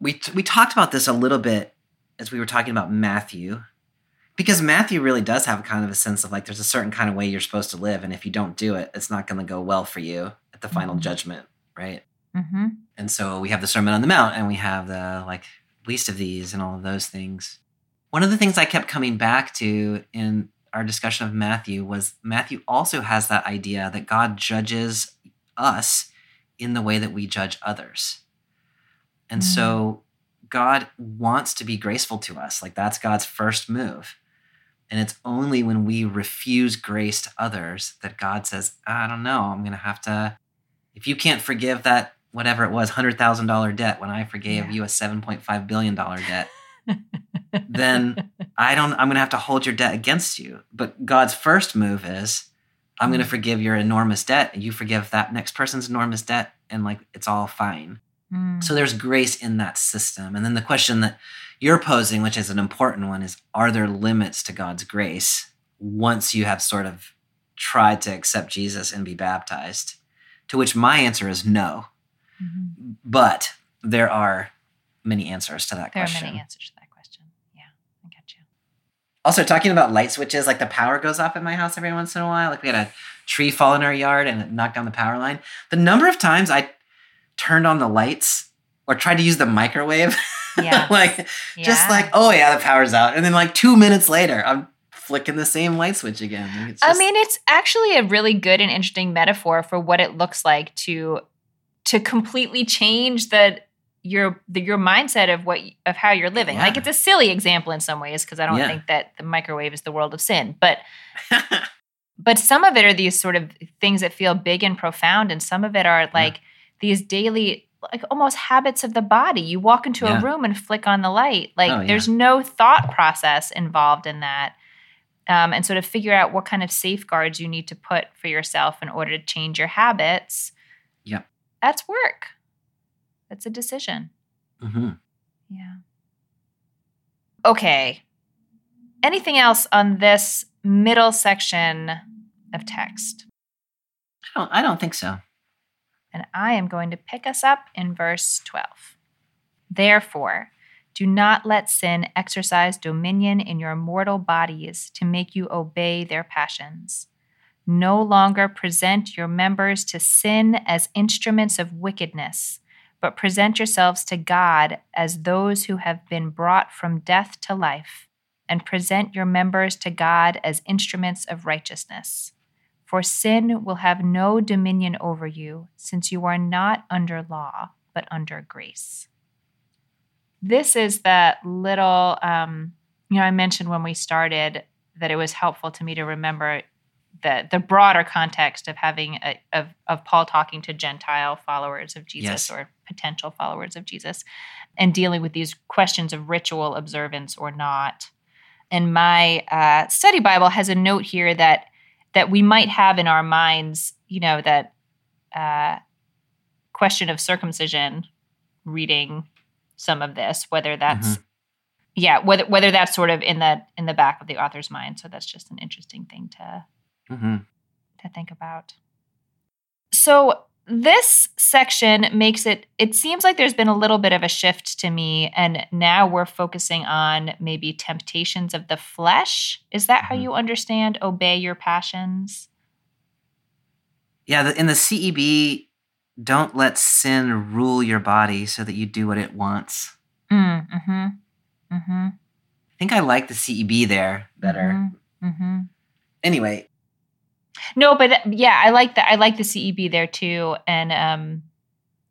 We we talked about this a little bit as we were talking about Matthew, because Matthew really does have kind of a sense of like there's a certain kind of way you're supposed to live, and if you don't do it, it's not going to go well for you at the final Mhm. judgment, right? Mm-hmm. And so we have the Sermon on the Mount, and we have the like least of these, and all of those things. One of the things I kept coming back to in our discussion of Matthew was Matthew also has that idea that God judges us in the way that we judge others. And so God wants to be graceful to us. Like that's God's first move. And it's only when we refuse grace to others that God says, I don't know, I'm going to have to, if you can't forgive that, whatever it was, $100,000 debt when I forgave Yeah. you a $7.5 billion debt, then I don't, I'm going to have to hold your debt against you. But God's first move is, I'm going to Mm. forgive your enormous debt, and you forgive that next person's enormous debt, and like it's all fine. Mm. So there's grace in that system. And then the question that you're posing, which is an important one, is are there limits to God's grace once you have sort of tried to accept Jesus and be baptized? To which my answer is no. Mhm. But there are many answers to that There question. There are many answers to that question. Yeah, I get you. Also, talking about light switches, like the power goes off at my house every once in a while. Like we had a tree fall in our yard and it knocked down the power line. The number of times I turned on the lights or tried to use the microwave, Yeah. like just like, oh yeah, the power's out, and then like two minutes later, I'm flicking the same light switch again. Like, it's I mean, it's actually a really good and interesting metaphor for what it looks like to to completely change the your the, your mindset of what of how you're living. Like it's a silly example in some ways because I don't Yeah. think that the microwave is the world of sin, but but some of it are these sort of things that feel big and profound and some of it are like these daily like almost habits of the body you walk into Yeah. a room and flick on the light like Oh, yeah. there's no thought process involved in that um, and so to figure out what kind of safeguards you need to put for yourself in order to change your habits. That's work that's a decision Mhm. yeah. Okay. Anything else on this middle section of text? I don't. I don't think so. And I am going to pick us up in verse 12. Therefore, do not let sin exercise dominion in your mortal bodies to make you obey their passions. No longer present your members to sin as instruments of wickedness, but present yourselves to God as those who have been brought from death to life, and present your members to God as instruments of righteousness. For sin will have no dominion over you, since you are not under law, but under grace. This is that little, um, you know, I mentioned when we started that it was helpful to me to remember the the broader context of having a, of of Paul talking to Gentile followers of Jesus Yes. or potential followers of Jesus, and dealing with these questions of ritual observance or not. And my uh, study Bible has a note here that that we might have in our minds, you know, that uh, question of circumcision, reading some of this, whether that's yeah, whether whether that's sort of in the in the back of the author's mind. So that's just an interesting thing to hmm to think about. So this section makes it it seems like there's been a little bit of a shift to me and now we're focusing on maybe temptations of the flesh. Is that how Mhm. you understand obey your passions? Yeah, in the CEB, don't let sin rule your body so that you do what it wants. Mm, mhm. Mhm. I think I like the CEB there better. Mhm. Mhm. Anyway, No, but uh, yeah, I like that. I like the CEB there too. And um,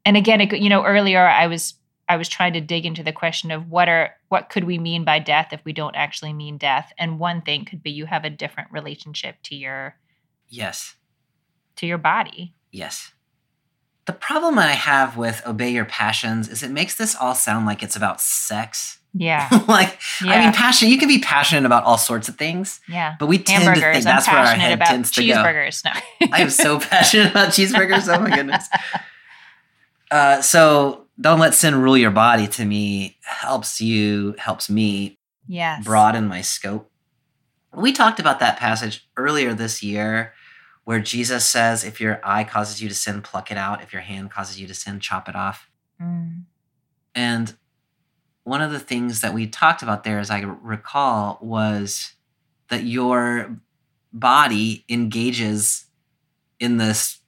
and again, it, you know, earlier I was I was trying to dig into the question of what are what could we mean by death if we don't actually mean death. And one thing could be you have a different relationship to your yes, to your body. yes. The problem I have with obey your passions is it makes this all sound like it's about sex. Yeah, like, yeah, I mean, passion, you can be passionate about all sorts of things, yeah. but we tend to think that's where our head about tends to go. cheeseburgers. No, I am so passionate about cheeseburgers. Oh my goodness. Uh, so don't let sin rule your body. To me, helps you, helps me yes. broaden my scope. We talked about that passage earlier this year, where Jesus says, "If your eye causes you to sin, pluck it out. If your hand causes you to sin, chop it off." Mm, And one of the things that we talked about there, as I recall, was that your body engages in this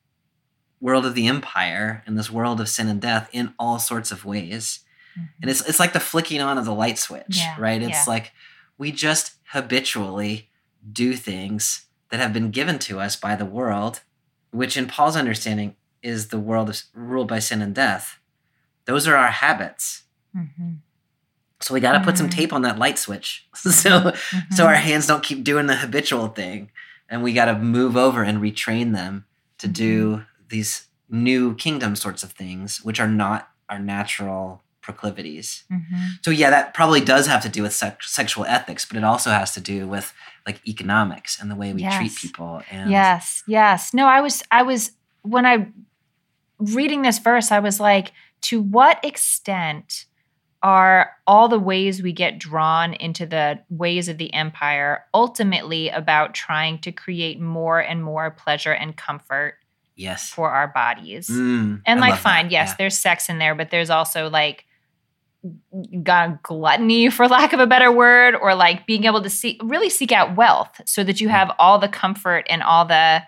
world of the empire, in this world of sin and death, in all sorts of ways. mhm. And it's it's like the flicking on of the light switch, Yeah, right? It's yeah. like we just habitually do things that have been given to us by the world, which in Paul's understanding is the world ruled by sin and death. Those are our habits. Mhm. So we got to put some Mhm. tape on that light switch. so so Mhm. our hands don't keep doing the habitual thing and we got to move over and retrain them to do these new kingdom sorts of things which are not our natural proclivities. Mhm. So yeah, that probably does have to do with sex- sexual ethics, but it also has to do with like economics and the way we treat people. And Yes, yes. No, I was I was when I reading this verse, I was like, to what extent are all the ways we get drawn into the ways of the empire ultimately about trying to create more and more pleasure and comfort yes, for our bodies? Mm, and I like love that, fine yes yeah. there's sex in there but there's also like gluttony for lack of a better word or like being able to see really seek out wealth so that you Mm. have all the comfort and all the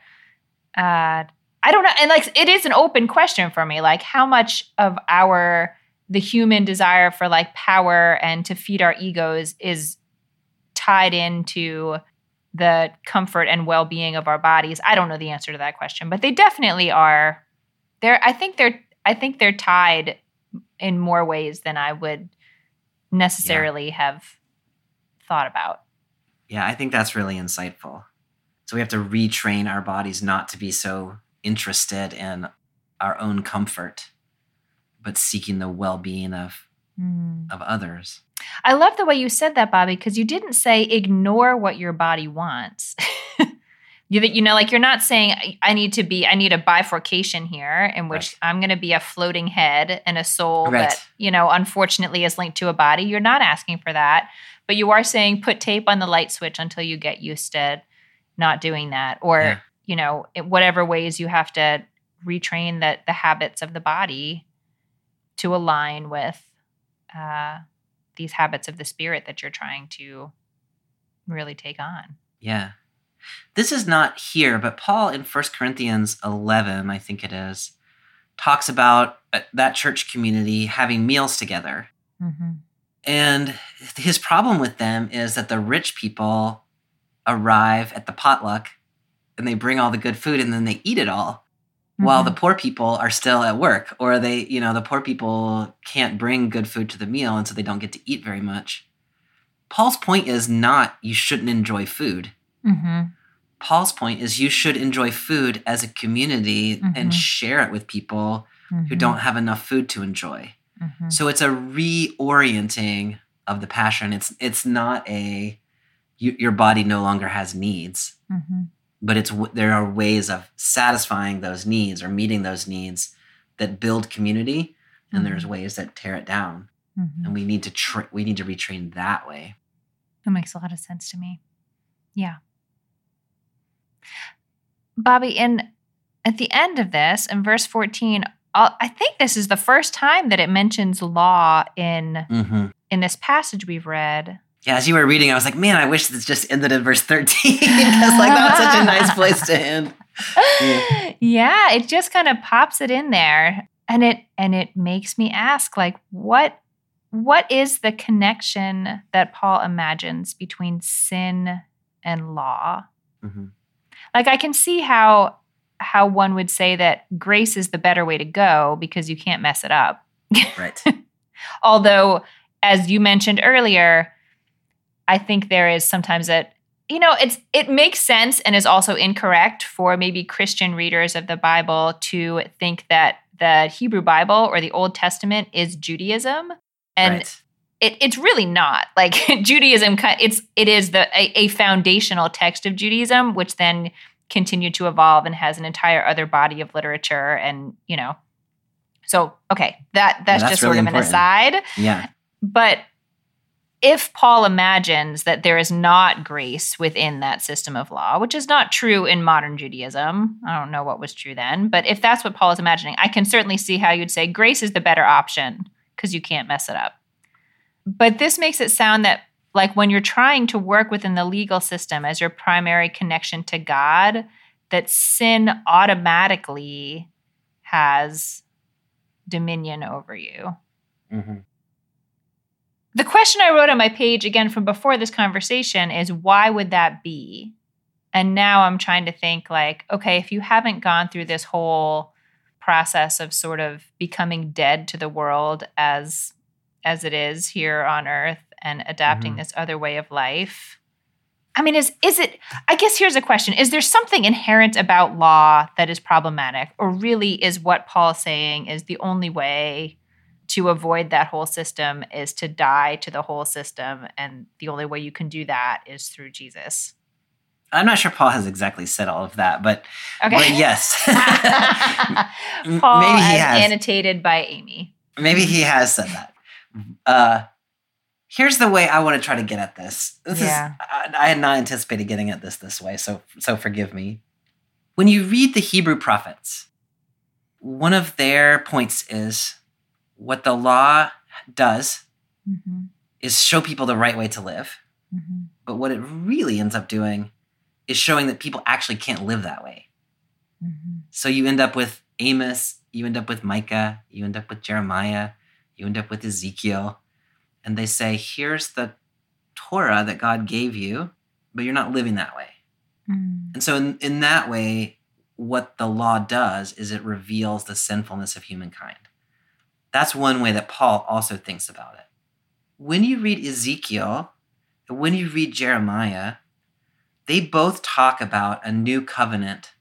uh i don't know and like it is an open question for me like how much of our the human desire for like power and to feed our egos is tied into the comfort and well-being of our bodies i don't know the answer to that question but they definitely are they're i think they're i think they're tied in more ways than i would necessarily have thought about Yeah, I think that's really insightful. So we have to retrain our bodies not to be so interested in our own comfort, but seeking the well-being of mm. of others. i love the way you said that bobby because you didn't say ignore what your body wants you, you know like you're not saying I- need to be i need a bifurcation here in which Right. i'm going to be a floating head and a soul Right. that you know unfortunately is linked to a body you're not asking for that but you are saying put tape on the light switch until you get used to not doing that or Yeah. you know whatever ways you have to retrain the the habits of the body to align with uh, these habits of the spirit that you're trying to really take on Yeah. This is not here, but Paul in 1 Corinthians 11, I think it is, talks about uh, that church community having meals together. mm-hmm. And his problem with them is that the rich people arrive at the potluck and they bring all the good food and then they eat it all while the Mhm. poor people are still at work or they you know the poor people can't bring good food to the meal and so they don't get to eat very much paul's point is not you shouldn't enjoy food Mhm. paul's point is you should enjoy food as a community Mhm. and share it with people who Mhm. don't have enough food to enjoy Mhm. so it's a reorienting of the passion it's it's not a you, your body no longer has needs Mhm. but it's there are ways of satisfying those needs or meeting those needs that build community and there's Mhm. ways that tear it down Mhm. and we need to tra- we need to retrain that way That makes a lot of sense to me. Yeah. Bobby, in at the end of this, in verse 14, uh, I think this is the first time that it mentions law in hmm in this passage we've read. yeah as you were reading i was like man i wish this just ended in verse 13 because like that's such a nice place to end Yeah. yeah, it just kind of pops it in there. And it and it makes me ask like what what is the connection that Paul imagines between sin and law? hmm like i can see how how one would say that grace is the better way to go because you can't mess it up. Right. Although as you mentioned earlier i think there is sometimes that you know it's it makes sense and is also incorrect for maybe christian readers of the bible to think that the hebrew bible or the old testament is judaism. And right it, it's really not like Judaism. It's it is the a, a foundational text of Judaism, which then continued to evolve and has an entire other body of literature, and you know. So okay, that that's, that's just really sort of an aside. yeah But if Paul imagines that there is not grace within that system of law, which is not true in modern Judaism, I don't know what was true then, but if that's what Paul is imagining, I can certainly see how you'd say grace is the better option because you can't mess it up. But this makes it sound that, like, when you're trying to work within the legal system as your primary connection to God, that sin automatically has dominion over you. hmm The question I wrote on my page again from before this conversation is why would that be? And now I'm trying to think like, okay, if you haven't gone through this whole process of sort of becoming dead to the world as as it is here on earth and adapting Mhm. this other way of life. I mean, is is it I guess here's a question. Is there something inherent about law that is problematic? Or really is what Paul's saying is the only way to avoid that whole system is to die to the whole system and the only way you can do that is through jesus i'm not sure paul has exactly said all of that but okay but yes paul maybe he has annotated by amy Maybe he has said that. Uh, here's the way I want to try to get at this. This Yeah. is I, I had not anticipated getting at this this way, so so forgive me. When you read the Hebrew prophets, one of their points is what the law does mm-hmm. is show people the right way to live, Mm-hmm. but what it really ends up doing is showing that people actually can't live that way. Mm-hmm. So you end up with Amos, you end up with Micah, you end up with Jeremiah, you end up with Ezekiel, and they say, here's the Torah that God gave you, but you're not living that way. Mm-hmm. And so, in, in that way, what the law does is it reveals the sinfulness of humankind. That's one way that Paul also thinks about it. When you read Ezekiel, and when you read Jeremiah, they both talk about a new covenant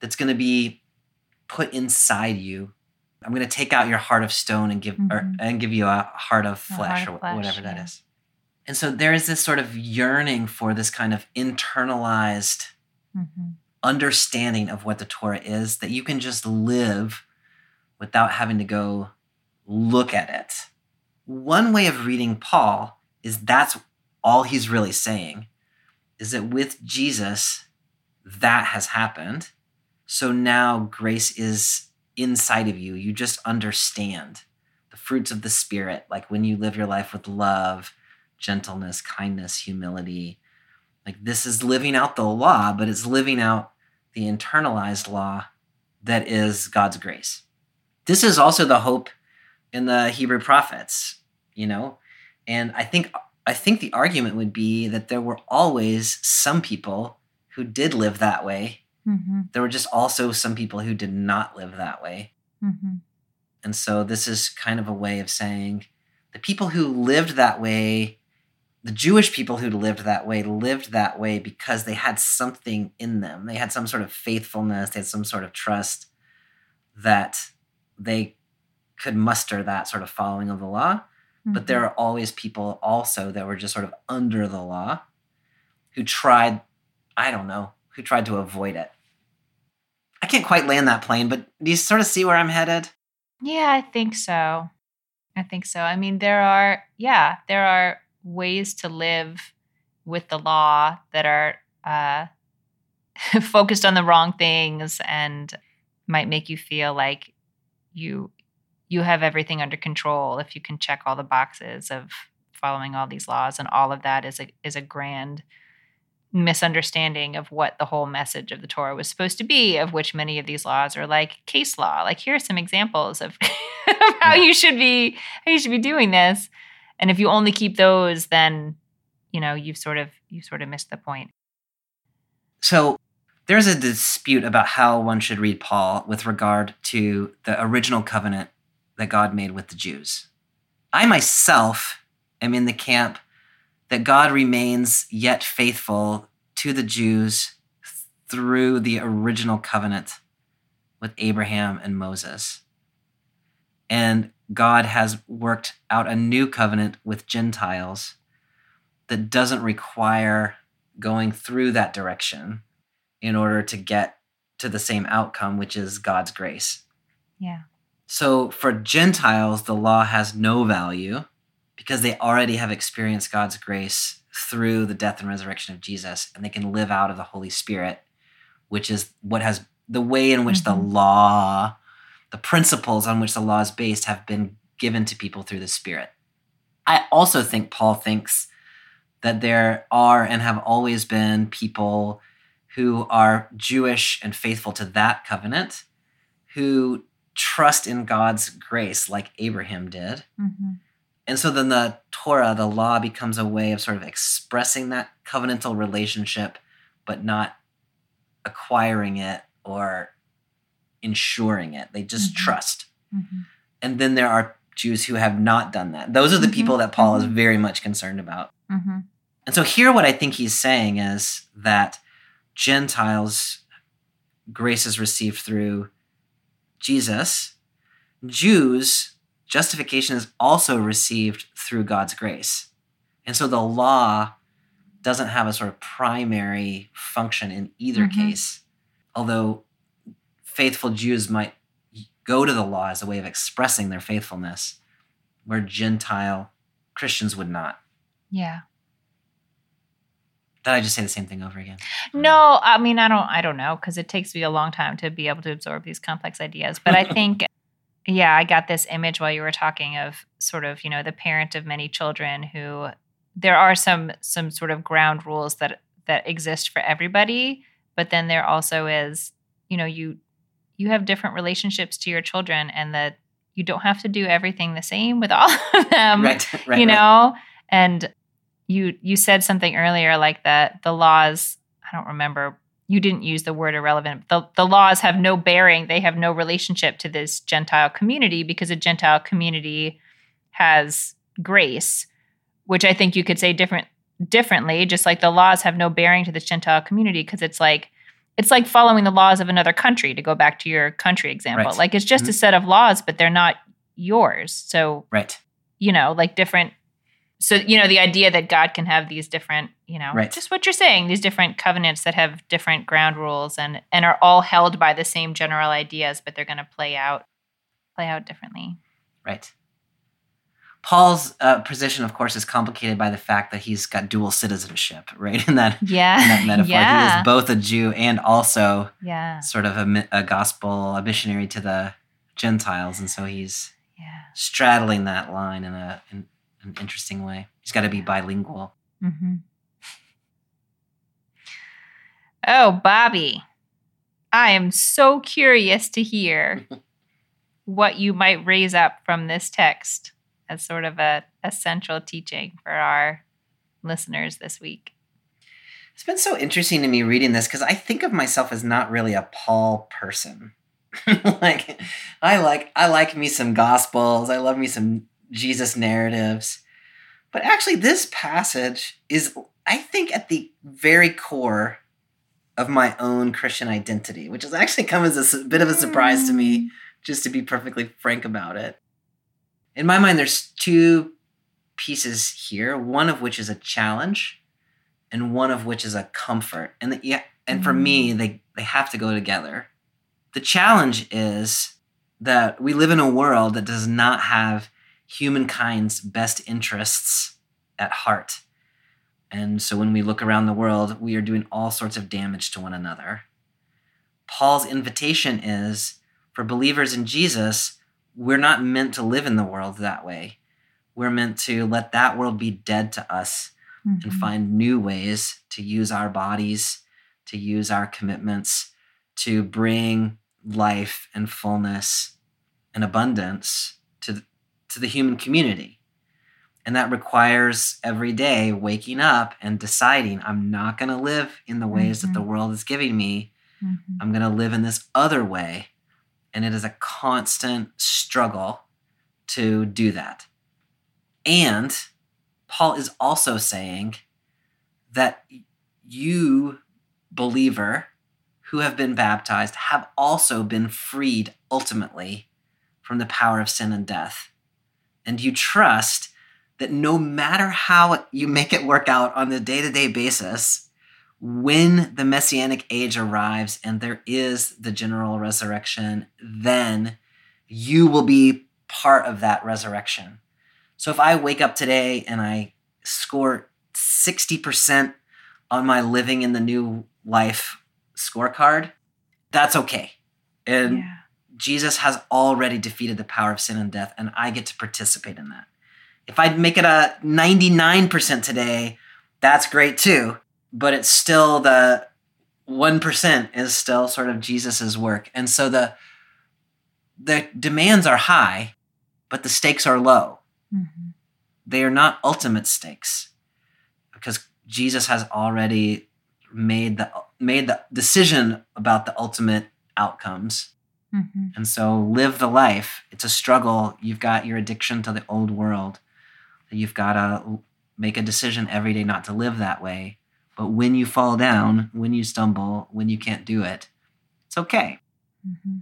that's going to be put inside you. I'm going to take out your heart of stone and give or, Mhm. and give you a heart of flesh heart or of flesh, whatever that yeah. is. And so there is this sort of yearning for this kind of internalized Mm-hmm. understanding of what the Torah is that you can just live without having to go look at it. One way of reading Paul is that's all he's really saying is that with Jesus, that has happened. So now grace is inside of you. You just understand the fruits of the Spirit, like when you live your life with love, gentleness, kindness, humility. Like this is living out the law, but it's living out the internalized law that is God's grace. This is also the hope in the Hebrew prophets, you know, And I think I think the argument would be that there were always some people who did live that way. Mm-hmm. There were just also some people who did not live that way. Mm-hmm. And so this is kind of a way of saying the people who lived that way, the Jewish people who lived that way, lived that way because they had something in them. They had some sort of faithfulness, they had some sort of trust that they could muster that sort of following of the law. But there are always people also that were just sort of under the law who tried, I don't know, who tried to avoid it. I can't quite land that plane, but do you sort of see where I'm headed? Yeah, I think so. I think so. I mean, there are, yeah, there are ways to live with the law that are uh, focused on the wrong things and might make you feel like you you have everything under control if you can check all the boxes of following all these laws and all of that is a is a grand misunderstanding of what the whole message of the Torah was supposed to be, of which many of these laws are like case law. Like here are some examples of, of how you should be how you should be doing this. And if you only keep those, then you know you've sort of you sort of missed the point. So there's a dispute about how one should read Paul with regard to the original covenant that God made with the Jews. I myself am in the camp that God remains yet faithful to the Jews through the original covenant with Abraham and Moses. And God has worked out a new covenant with Gentiles that doesn't require going through that direction in order to get to the same outcome, which is God's grace. Yeah. So for Gentiles, the law has no value because they already have experienced God's grace through the death and resurrection of Jesus, and they can live out of the Holy Spirit, which is what has the way in which Mhm. the law, the principles on which the law is based, have been given to people through the Spirit. I also think Paul thinks that there are and have always been people who are Jewish and faithful to that covenant who trust in God's grace like Abraham did. Mm-hmm. And so then the Torah, the law, becomes a way of sort of expressing that covenantal relationship, but not acquiring it or ensuring it. They just Mhm. trust. Mm-hmm. And then there are Jews who have not done that. Those are the Mhm. people that Paul is Mhm. very much concerned about. Mm-hmm. And so here, what I think he's saying is that Gentiles' grace is received through Jesus. Jews' justification is also received through God's grace. And so the law doesn't have a sort of primary function in either Mhm. case. Although faithful Jews might go to the law as a way of expressing their faithfulness, where Gentile Christians would not. Yeah. Did I just say the same thing over again? No, I mean I don't I don't know because it takes me a long time to be able to absorb these complex ideas. But I think yeah, I got this image while you were talking of sort of, you know, the parent of many children who there are some some sort of ground rules that that exist for everybody, but then there also is, you know, you you have different relationships to your children and that you don't have to do everything the same with all of them right, right. you right. know and you you said something earlier like that the laws i don't remember you didn't use the word irrelevant the, the laws have no bearing they have no relationship to this gentile community because a gentile community has grace which i think you could say different differently just like the laws have no bearing to this gentile community because it's like it's like following the laws of another country to go back to your country example Right. like it's just a Mhm. set of laws but they're not yours so Right, you know, like different. So, you know, the idea that God can have these different, you know, Right. just what you're saying, these different covenants that have different ground rules and and are all held by the same general ideas, but they're going to play out play out differently. right. Paul's uh, position, of course, is complicated by the fact that he's got dual citizenship, right? In that, Yeah. in that metaphor, yeah. he is both a Jew and also yeah. sort of a, a gospel, a missionary to the Gentiles, and so he's Yeah. straddling that line in a in an interesting way. He's got to be bilingual. hmm Oh, Bobby, I am so curious to hear what you might raise up from this text as sort of a essential teaching for our listeners this week. It's been so interesting to me reading this because I think of myself as not really a Paul person. like I like I like me some gospels. I love me some Jesus narratives. But actually this passage is I think at the very core of my own Christian identity, which has actually come as a bit of a surprise to me, hmm. just to be perfectly frank about it. In my mind, there's two pieces here, one of which is a challenge, and one of which is a comfort. And the, yeah, and for me, hmm. they they have to go together. The challenge is that we live in a world that does not have humankind's best interests at heart. And so when we look around the world, we are doing all sorts of damage to one another. Paul's invitation is for believers in Jesus, we're not meant to live in the world that way. We're meant to let that world be dead to us mm-hmm. and find new ways to use our bodies, to use our commitments, to bring life and fullness and abundance to, to the human community. And that requires every day waking up and deciding I'm not going to live in the ways mm-hmm. that the mm-hmm. world is giving me. Mm-hmm. I'm going to live in this other way. And it is a constant struggle to do that. And Paul is also saying that you, believer, who have been baptized, have also been freed ultimately from the power of sin and death. And you trust that no matter how you make it work out on the day to day basis, when the messianic age arrives and there is the general resurrection, then you will be part of that resurrection. So if I wake up today and I score 60% on my living in the new life scorecard, that's okay. And yeah. Jesus has already defeated the power of sin and death, and I get to participate in that. If I make it a 99% today, that's great too. But it's still the 1% is still sort of Jesus's work. And so the the demands are high, but the stakes are low. Mm-hmm. They are not ultimate stakes because Jesus has already made the made the decision about the ultimate outcomes. Mm-hmm. And so live the life. It's a struggle. You've got your addiction to the old world. You've got to make a decision every day not to live that way. But when you fall down, when you stumble, when you can't do it, it's okay. Mm-hmm.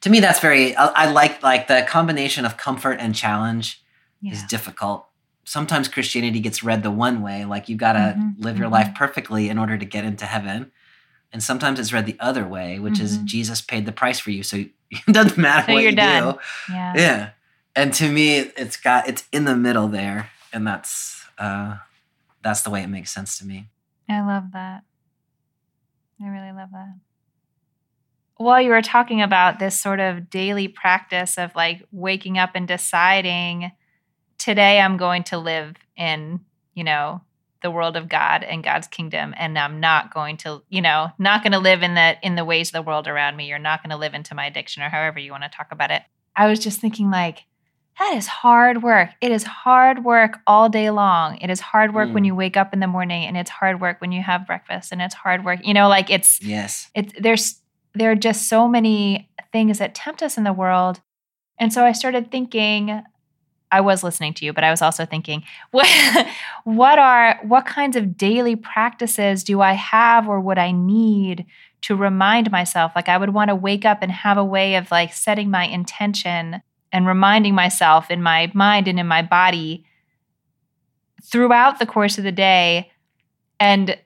To me, that's very. I, I, like like the combination of comfort and challenge yeah. is difficult. Sometimes Christianity gets read the one way, like you've got to mm-hmm. live your mm-hmm. life perfectly in order to get into heaven. And sometimes it's read the other way, which is mm-hmm. Jesus paid the price for you, so it doesn't matter so what you done. do. Yeah. yeah and to me it's got it's in the middle there and that's uh that's the way it makes sense to me i love that i really love that while you were talking about this sort of daily practice of like waking up and deciding today i'm going to live in you know the world of god and god's kingdom and i'm not going to you know not going to live in the in the ways of the world around me you're not going to live into my addiction or however you want to talk about it i was just thinking like that is hard work. It is hard work all day long. It is hard work mm. when you wake up in the morning and it's hard work when you have breakfast and it's hard work. You know, like it's Yes. It's there's there are just so many things that tempt us in the world. And so I started thinking I was listening to you, but I was also thinking what what are what kinds of daily practices do I have or would I need to remind myself like I would want to wake up and have a way of like setting my intention and reminding myself in my mind and in my body throughout the course of the day and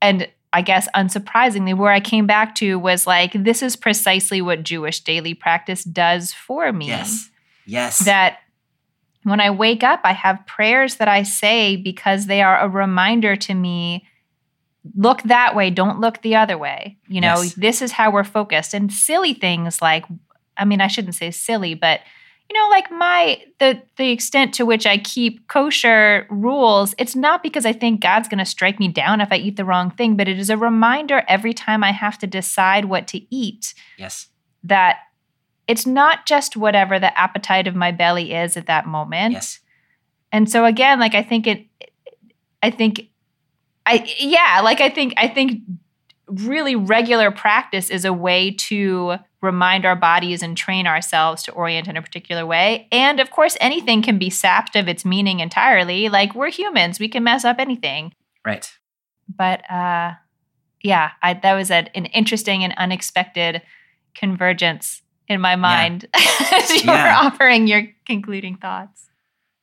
and I guess unsurprisingly where I came back to was like this is precisely what Jewish daily practice does for me. Yes. Yes. That when I wake up I have prayers that I say because they are a reminder to me look that way, don't look the other way. You know, yes. this is how we're focused and silly things like I mean I shouldn't say silly but you know like my the the extent to which i keep kosher rules it's not because i think god's going to strike me down if i eat the wrong thing but it is a reminder every time i have to decide what to eat yes that it's not just whatever the appetite of my belly is at that moment. Yes. And so again, like I think it I think I yeah, like I think I think really regular practice is a way to remind our bodies and train ourselves to orient in a particular way. And of course, anything can be sapped of its meaning entirely. Like we're humans, we can mess up anything. Right. But uh yeah, I, that was a, an interesting and unexpected convergence in my mind as you Yeah. were offering your concluding thoughts.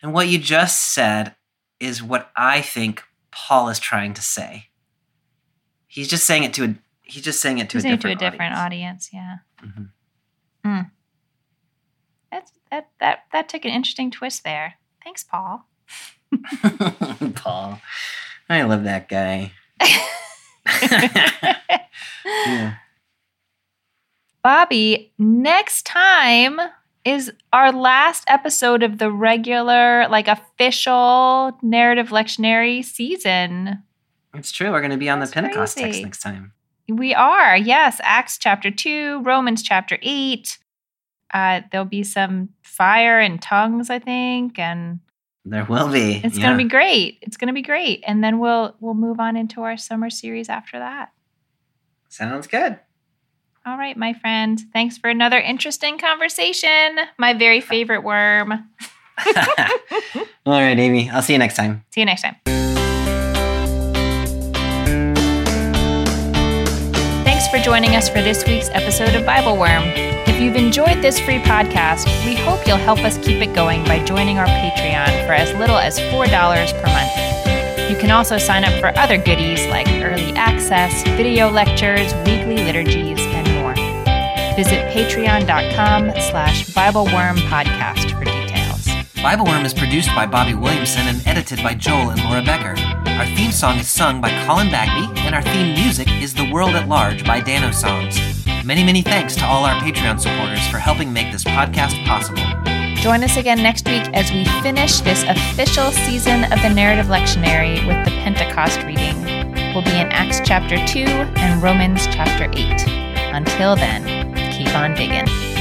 And what you just said is what I think Paul is trying to say. He's just saying it to a he's just saying it to, a, Saying different to a different audience, yeah. Mhm. That's that that that took an interesting twist there. Thanks, Paul. Paul. I love that guy. Yeah. Bobby, next time is our last episode of the regular, like official narrative lectionary season. It's true. We're going to be on the That's Pentecost text next time. We are, yes. Acts chapter 2, Romans chapter 8. Uh, there'll be some fire and tongues, I think, and There will be. it's yeah. gonna be great. It's gonna be great. And then we'll we'll move on into our summer series after that. Sounds good. All right, my friend. Thanks for another interesting conversation. My very favorite worm. All right, Amy. I'll see you next time. See you next time. Thanks for joining us for this week's episode of Bible Worm. If you've enjoyed this free podcast, we hope you'll help us keep it going by joining our Patreon for as little as $4 per month. You can also sign up for other goodies like early access, video lectures, weekly liturgies. Visit patreon.com slash BibleWorm podcast for details. BibleWorm is produced by Bobby Williamson and edited by Joel and Laura Becker. Our theme song is sung by Colin Bagby, and our theme music is The World at Large by Dano Songs. Many, many thanks to all our Patreon supporters for helping make this podcast possible. Join us again next week as we finish this official season of the Narrative Lectionary with the Pentecost reading. We'll be in Acts chapter 2 and Romans chapter 8. Until then, keep on digging.